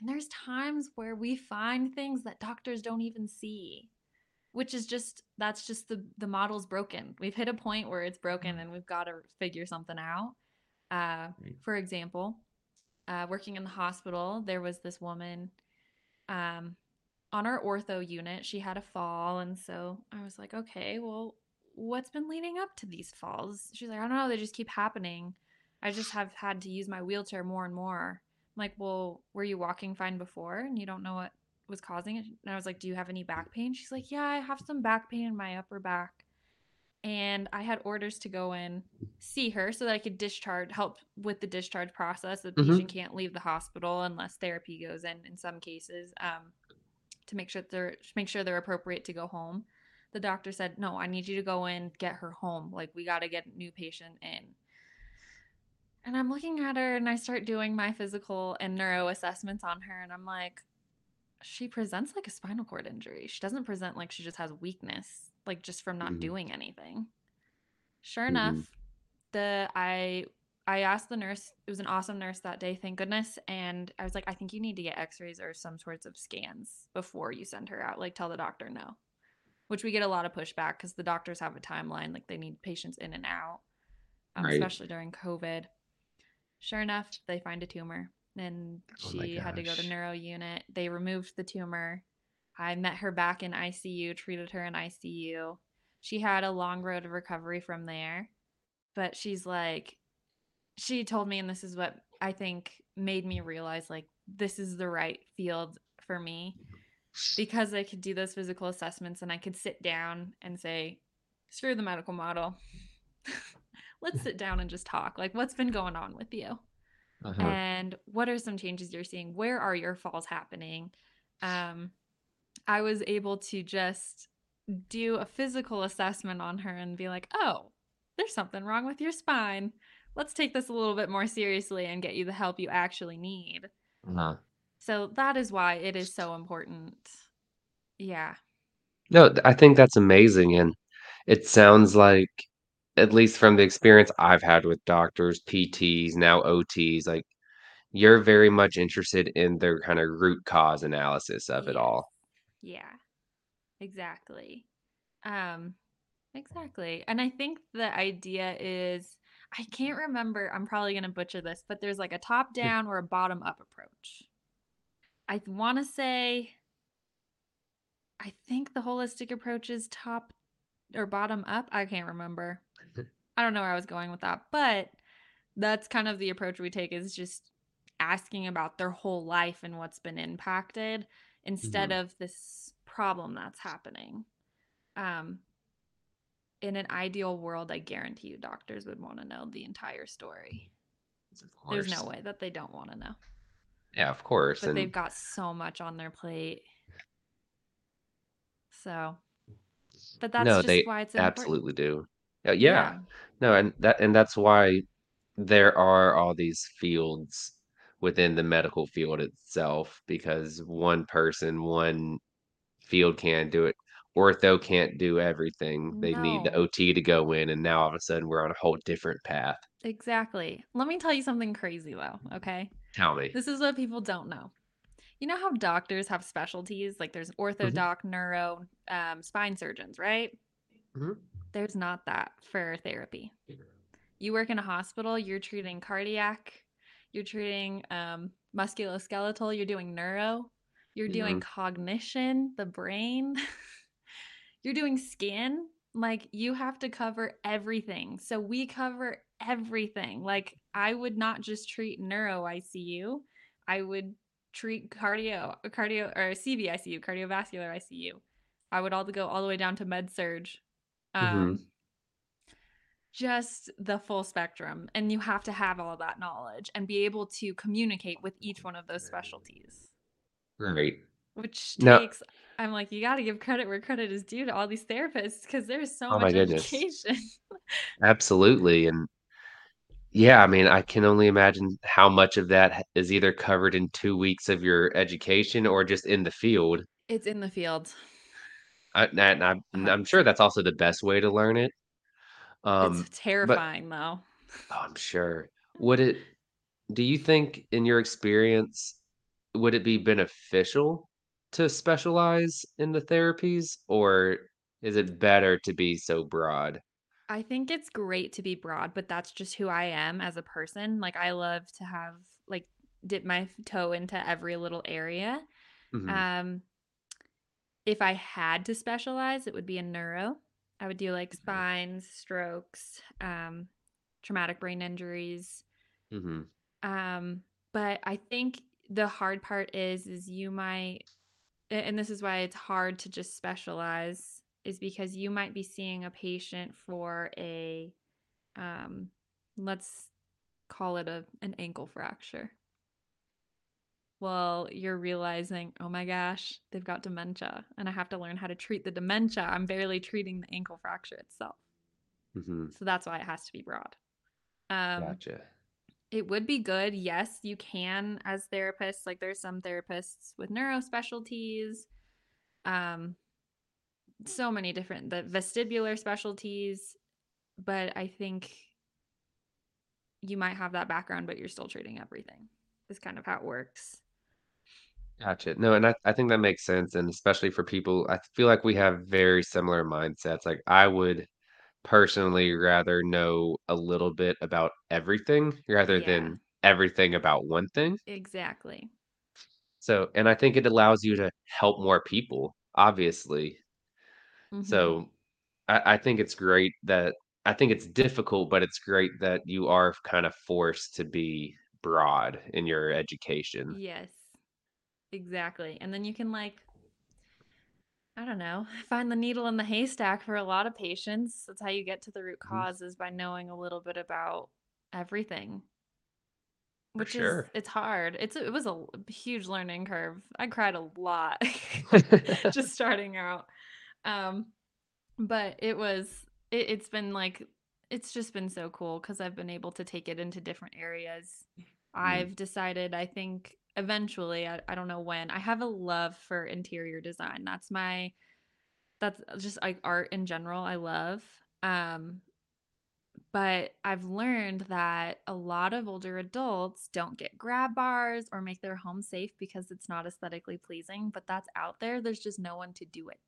And there's times where we find things that doctors don't even see, which is just that's just the the model's broken. We've hit a point where it's broken and we've got to figure something out. Uh, for example, uh, working in the hospital, there was this woman um, on our ortho unit. She had a fall, and so I was like, okay, well, what's been leading up to these falls? She's like, I don't know, they just keep happening. I just have had to use my wheelchair more and more. I'm like, well, were you walking fine before and you don't know what was causing it? And I was like, do you have any back pain? She's like, yeah, I have some back pain in my upper back. And I had orders to go in, see her so that I could discharge, help with the discharge process. The Mhm. patient can't leave the hospital unless therapy goes in, in some cases, um, to make sure they're make sure they're appropriate to go home. The doctor said, "No, I need you to go in, get her home. Like we got to get a new patient in." And I'm looking at her and I start doing my physical and neuro assessments on her and I'm like, she presents like a spinal cord injury. She doesn't present like she just has weakness, like just from not Mhm. doing anything. Sure Mhm. enough, the I I asked the nurse, it was an awesome nurse that day, thank goodness, and I was like, I think you need to get x-rays or some sorts of scans before you send her out. Like tell the doctor no. Which we get a lot of pushback because the doctors have a timeline, like they need patients in and out, um, Right. especially during COVID. Sure enough, they find a tumor and Oh she had to go to neuro unit. They removed the tumor. I met her back in ICU, treated her in ICU. She had a long road of recovery from there. But she's like, she told me, and this is what I think made me realize like, this is the right field for me because I could do those physical assessments and I could sit down and say, screw the medical model. [LAUGHS] Let's sit down and just talk. Like, what's been going on with you? Uh-huh. and what are some changes you're seeing? Where are your falls happening? Um i was able to just do a physical assessment on her and be like oh there's something wrong with your spine. Let's take this a little bit more seriously and get you the help you actually need. Uh-huh. so that is why it is so important. Yeah. No, I think that's amazing, and it sounds like, at least from the experience I've had with doctors, PTs, now OTs, like you're very much interested in their kind of root cause analysis of it all. yeah exactly um Exactly. And I think the idea is I can't remember, I'm probably going to butcher this, but there's like a top down or a bottom up approach. I want to say I think the holistic approach is top or bottom up. I can't remember. I don't know where I was going with that, but that's kind of the approach we take is just asking about their whole life and what's been impacted instead Mhm. of this problem that's happening. Um, in an ideal world, I guarantee you doctors would want to know the entire story. There's no way that they don't want to know. Yeah, of course, But they've got so much on their plate. So, but that's no, just they why it's important. absolutely do. Uh, yeah. Yeah. No, and that and that's why there are all these fields within the medical field itself because one person, one field can't do it. Ortho can't do everything. They need the No. OT to go in, and now all of a sudden we're on a whole different path. Exactly. Let me tell you something crazy though, okay? Tell me. This is what people don't know. You know how doctors have specialties? Like there's ortho Mhm. doc, neuro, um, spine surgeons, right? Mhm. There's not that for therapy. You work in a hospital, you're treating cardiac, you're treating um, musculoskeletal, you're doing neuro, you're doing Mhm. cognition, the brain, [LAUGHS] you're doing skin. Like you have to cover everything. So we cover everything. Like I would not just treat neuro ICU, I would treat cardio, cardio or CV ICU, cardiovascular ICU. I would all go all the way down to med surg. Um, Mhm. just the full spectrum and you have to have all that knowledge and be able to communicate with each one of those specialties Right. which No. takes i'm like you got to give credit where credit is due to all these therapists because there's so Oh much education [LAUGHS] Absolutely, and yeah, I mean, I can only imagine how much of that is either covered in 2 weeks of your education or just in the field. it's in the field I and I'm I'm sure that's also the best way to learn it. it's Um, but terrifying though oh, I'm sure. Would it do you think in your experience, would it be beneficial to specialize in the therapies, or is it better to be so broad? I think it's great to be broad, but that's just who I am as a person. Like I love to have like dip my toe into every little area. Mhm, Um if I had to specialize, it would be in neuro. I would do like okay. spines, strokes, um traumatic brain injuries. Mhm, Um but I think the hard part is is you might and this is why it's hard to just specialize is because you might be seeing a patient for a um let's call it a an ankle fracture well you're realizing oh my gosh they've got dementia and i have to learn how to treat the dementia. I'm barely treating the ankle fracture itself. Mhm, so that's why it has to be broad. Um gotcha. it would be good yes you can as therapists like there's some therapists with neuro specialties um so many different the vestibular specialties but i think you might have that background but you're still treating everything is kind of how it works Gotcha. No, and I I think that makes sense, and especially for people I feel like we have very similar mindsets. Like, I would personally rather know a little bit about everything rather yeah than everything about one thing. exactly So and I think it allows you to help more people, obviously. hmm So, I I think it's great that I think it's difficult, but it's great that you are kind of forced to be broad in your education. yes exactly. And then you can like i don't know [LAUGHS] find the needle in the haystack for a lot of patients. That's how you get to the root Mhm. cause is by knowing a little bit about everything. Which is it's hard. It's it was a huge learning curve. I cried a lot [LAUGHS] just [LAUGHS] starting out. Um but it was it, it's been like it's just been so cool because i've been able to take it into different areas. Mhm. i've decided i think eventually I, I don't know when i have a love for interior design that's my that's just like art in general i love um but I've learned that a lot of older adults don't get grab bars or make their home safe because it's not aesthetically pleasing, but that's out there. There's just no one to do it.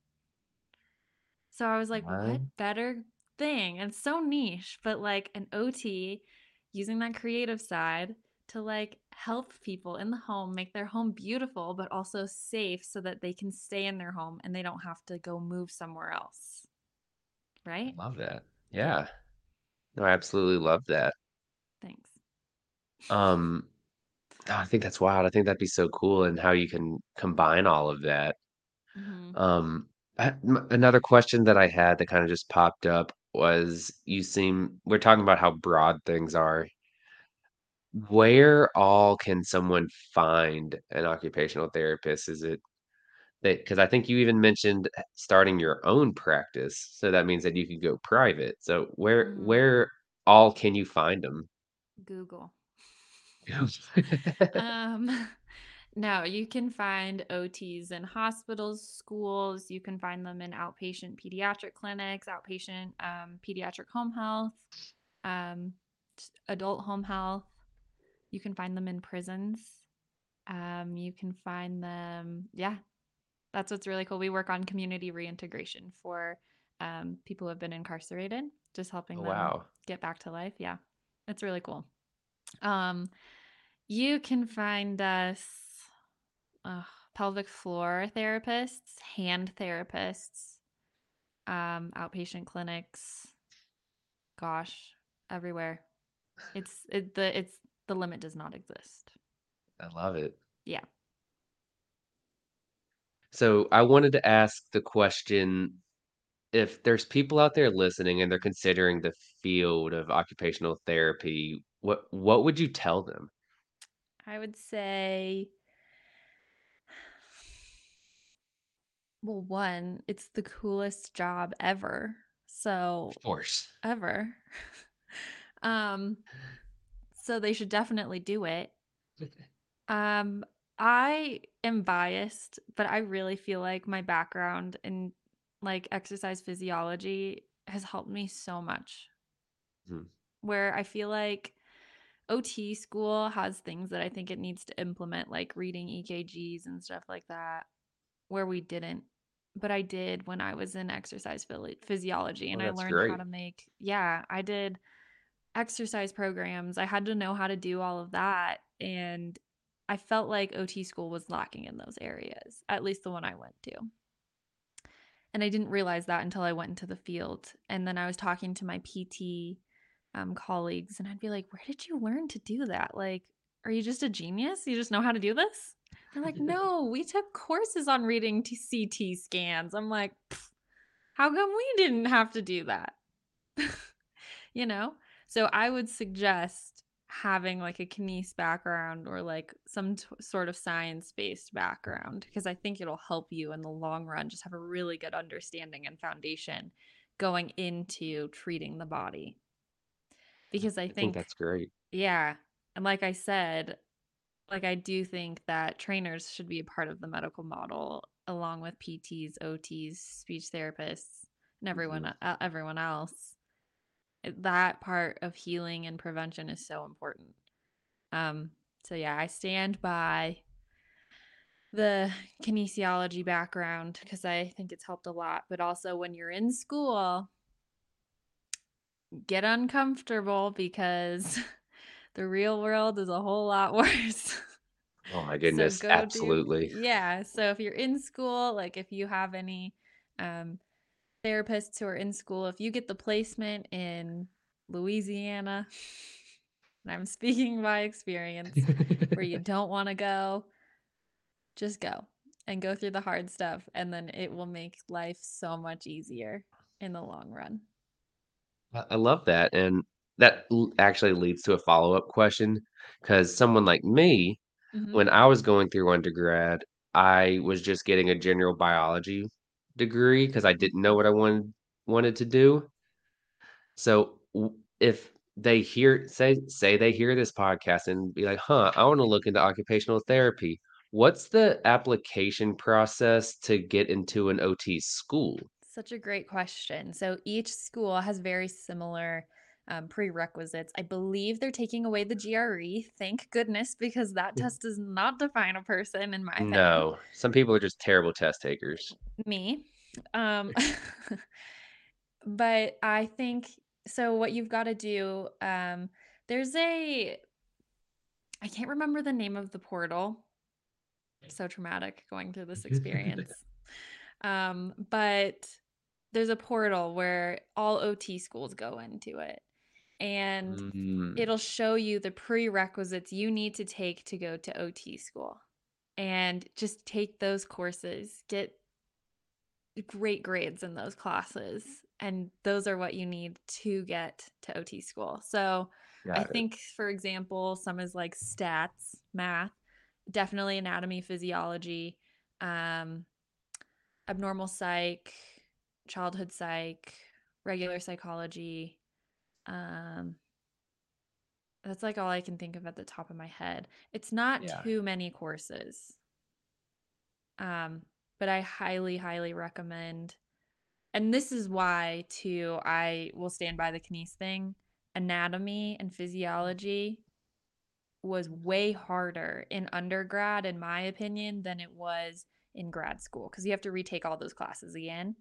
So I was like, what better thing? And it's so niche, but like an OT using that creative side to like help people in the home make their home beautiful, but also safe so that they can stay in their home and they don't have to go move somewhere else. I Right? love that. Yeah. No, I absolutely love that. Thanks. Um, oh, I think that's wild. I think that'd be so cool and how you can combine all of that. hmm Um, I, m- another question that I had that kind of just popped up was you seem we're talking about how broad things are. Where all can someone find an occupational therapist? Is it that because I think you even mentioned starting your own practice, so that means that you could go private. So where hmm where all can you find them? Google. [LAUGHS] [LAUGHS] Um, [LAUGHS] no, you can find OTs in hospitals, schools. You can find them in outpatient pediatric clinics, outpatient um, pediatric home health, um, s- adult home health. You can find them in prisons. Um, you can find them, yeah, that's what's really cool. We work on community reintegration for um, people who have been incarcerated, just helping Oh, them wow. get back to life. Yeah, it's really cool. Um, you can find us uh, pelvic floor therapists, hand therapists, um, outpatient clinics. Gosh, everywhere. It's it, the it's the limit does not exist. I love it. Yeah. So I wanted to ask the question if there's people out there listening and they're considering the field of occupational therapy, what what would you tell them? I would say, well, one, it's the coolest job ever. So Of course. ever. [LAUGHS] um, so they should definitely do it. Um, I am biased, but I really feel like my background in like exercise physiology has helped me so much. Mhm. Where I feel like OT school has things that I think it needs to implement, like reading EKGs and stuff like that, where we didn't. But I did when I was in exercise physiology Oh, and I that's learned how to make, yeah, I did exercise programs. I had to know how to do all of that. And I felt like OT school was lacking in those areas, at least the one I went to. And I didn't realize that until I went into the field. And then I was talking to my PT um, colleagues, and I'd be like, Where did you learn to do that? Like, are you just a genius? You just know how to do this? They're like, [LAUGHS] No, we took courses on reading t- CT scans. I'm like, How come we didn't have to do that? [LAUGHS] you know? So I would suggest having like a kines background or like some t- sort of science based background because I think it'll help you in the long run just have a really good understanding and foundation going into treating the body. Because I I think think, that's great. yeah, and like I said, like I do think that trainers should be a part of the medical model along with PTs, OTs, speech therapists, and everyone Mhm. uh, everyone else. That part of healing and prevention is so important. Um so yeah, I stand by the kinesiology background because I think it's helped a lot, but also when you're in school, get uncomfortable because [LAUGHS] the real world is a whole lot [LAUGHS] worse. Oh my So goodness, go do absolutely. yeah. So if you're in school, like if you have any um therapists who are in school, if you get the placement in Louisiana, and I'm speaking by experience, where you [LAUGHS] don't want to go, just go and go through the hard stuff and then it will make life so much easier in the long run. I love that, and that actually leads to a follow-up question because someone like me, Mhm. when I was going through undergrad, I was just getting a general biology degree because I didn't know what I wanted wanted to do. So, if they hear say say they hear this podcast and be like, "Huh, I wanna look into occupational therapy." What's the application process to get into an OT school? Such a great question. So each school has very similar um, prerequisites. I believe they're taking away the GRE. Thank goodness, because that test does not define a person, in my opinion. No, some people are just terrible test takers. Me. Um, [LAUGHS] [LAUGHS] but I think so. What you've got to do, um, there's a, I can't remember the name of the portal. So traumatic going through this [LAUGHS] experience. Um, but there's a portal where all OT schools go into it. And Mm. it'll show you the prerequisites you need to take to go to OT school. And just take those courses, get great grades in those classes. And those are what you need to get to OT school. So I it. think, for example, some is like stats, math, definitely anatomy, physiology, um, abnormal psych, childhood psych, regular psychology. Um, that's like all I can think of at the top of my head. It's not Yeah. too many courses. Um, but I highly, highly recommend. And this is why, too, I will stand by the kines thing. Anatomy and physiology was way harder in undergrad, in my opinion, than it was in grad school because you have to retake all those classes again.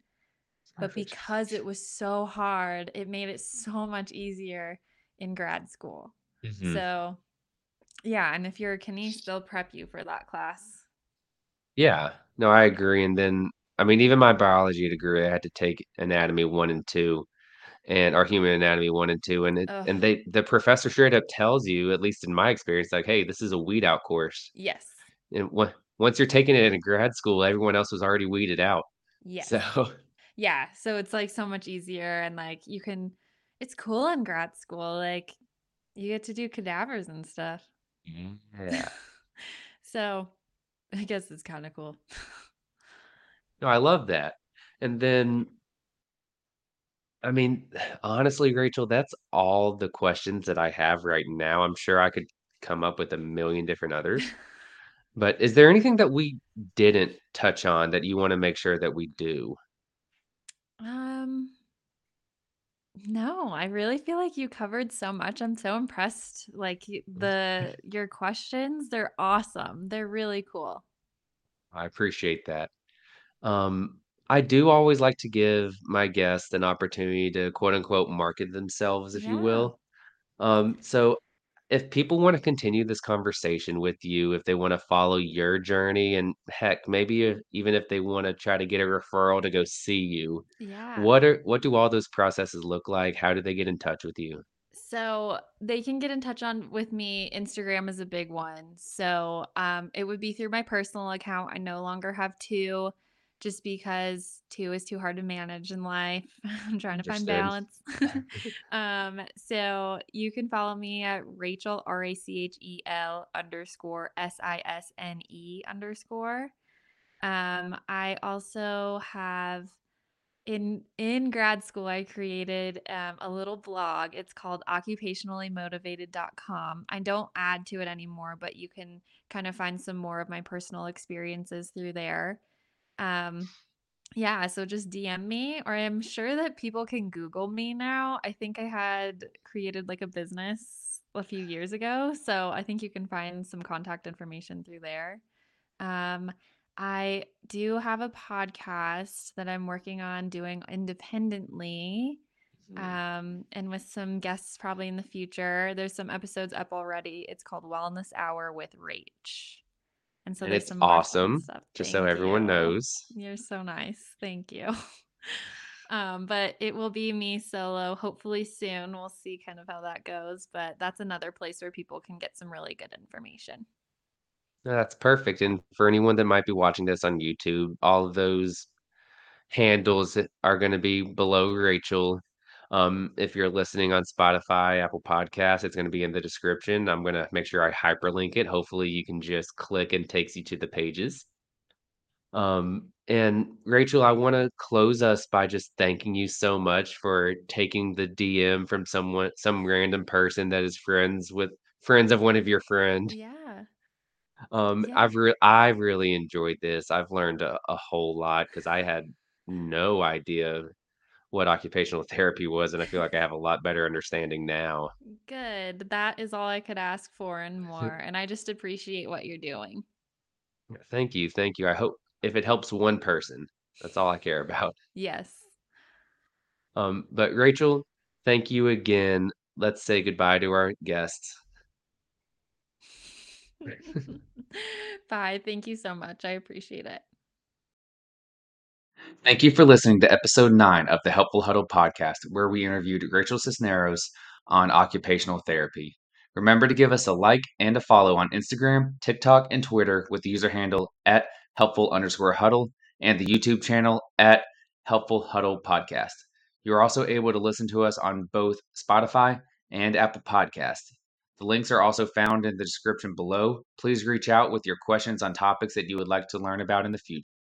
But because it was so hard, it made it so much easier in grad school. Mhm. So, yeah, and if you're a kines, they'll prep you for that class. Yeah. No, I agree, and then I mean, even my biology degree, I had to take anatomy 1 and 2, and our human anatomy 1 and 2, and it Ugh. and they the professor straight up tells you, at least in my experience, like, "Hey, this is a weed out course." Yes. And on once you're taking it in grad school, everyone else was already weeded out. Yes. So Yeah. So it's like so much easier and like you can it's cool in grad school. Like you get to do cadavers and stuff. Mm, yeah. [LAUGHS] so I guess it's kind of cool. No, I love that. And then I mean, [SIGHS] honestly, Rachel, that's all the questions that I have right now. I'm sure I could come up with a million different others. [LAUGHS] But is there anything that we didn't touch on that you wanna make sure that we do? Um No, I really feel like you covered so much. I'm so impressed. Like y- [LAUGHS] the your questions, they're awesome. They're really cool. I appreciate that. Um, I do always like to give my guests an opportunity to quote unquote market themselves, if you Yeah. will. Um, so if people want to continue this conversation with you, if they want to follow your journey, and heck, maybe if, even if they want to try to get a referral to go see you, Yeah. what are what do all those processes look like? How do they get in touch with you? So they can get in touch on with me. Instagram is a big one. So um, it would be through my personal account. I no longer have two, just because two is too hard to manage in life. [LAUGHS] I'm trying to find balance. [LAUGHS] [LAUGHS] um, so you can follow me at Rachel R A C H E L underscore S I S N E underscore. Um, I also have in in grad school i created um, a little blog it's called occupationallymotivated.com i don't add to it anymore but you can kind of find some more of my personal experiences through there um, yeah so just dm me or i'm sure that people can google me now i think i had created like a business a few years ago so i think you can find some contact information through there um, I do have a podcast that I'm working on doing independently, Mhm. um, and with some guests probably in the future. There's some episodes up already. It's called Wellness Hour with Rach. And so And there's it's some awesome, just so everyone you. knows. You're so nice. Thank you. [LAUGHS] Um, but it will be me solo, hopefully soon. We'll see kind of how that goes. But that's another place where people can get some really good information. That's perfect. And for anyone that might be watching this on YouTube, all of those handles are going to be below Rachel. Um, if you're listening on Spotify, Apple Podcasts, it's going to be in the description. I'm going to make sure I hyperlink it. Hopefully, you can just click and takes you to the pages. Um, and Rachel, I want to close us by just thanking you so much for taking the DM from someone, some random person that is friends with friends of one of your friend. Yeah. Um, Yeah. I've re I really enjoyed this. I've learned a, a whole lot because I had no idea what occupational [LAUGHS] therapy was, and I feel like I have a lot better understanding now. Good. That is all I could ask for and [LAUGHS] more. And I just appreciate what you're doing. Thank you, thank you. I hope if it helps one person, that's all I care [LAUGHS] about. Yes. Um, but Rachel, thank you again. Let's say goodbye to our guests. Bye. Thank you so much. I appreciate it. Thank you for listening to episode nine of the Helpful Huddle podcast, where we interviewed Rachel Sisneros on occupational therapy. Remember to give us a like and a follow on Instagram, TikTok, and Twitter with the user handle at helpful underscore huddle and the YouTube channel at Helpful Huddle Podcast. You're also able to listen to us on both Spotify and Apple Podcast. The links are also found in the description below. Please reach out with your questions on topics that you would like to learn about in the future.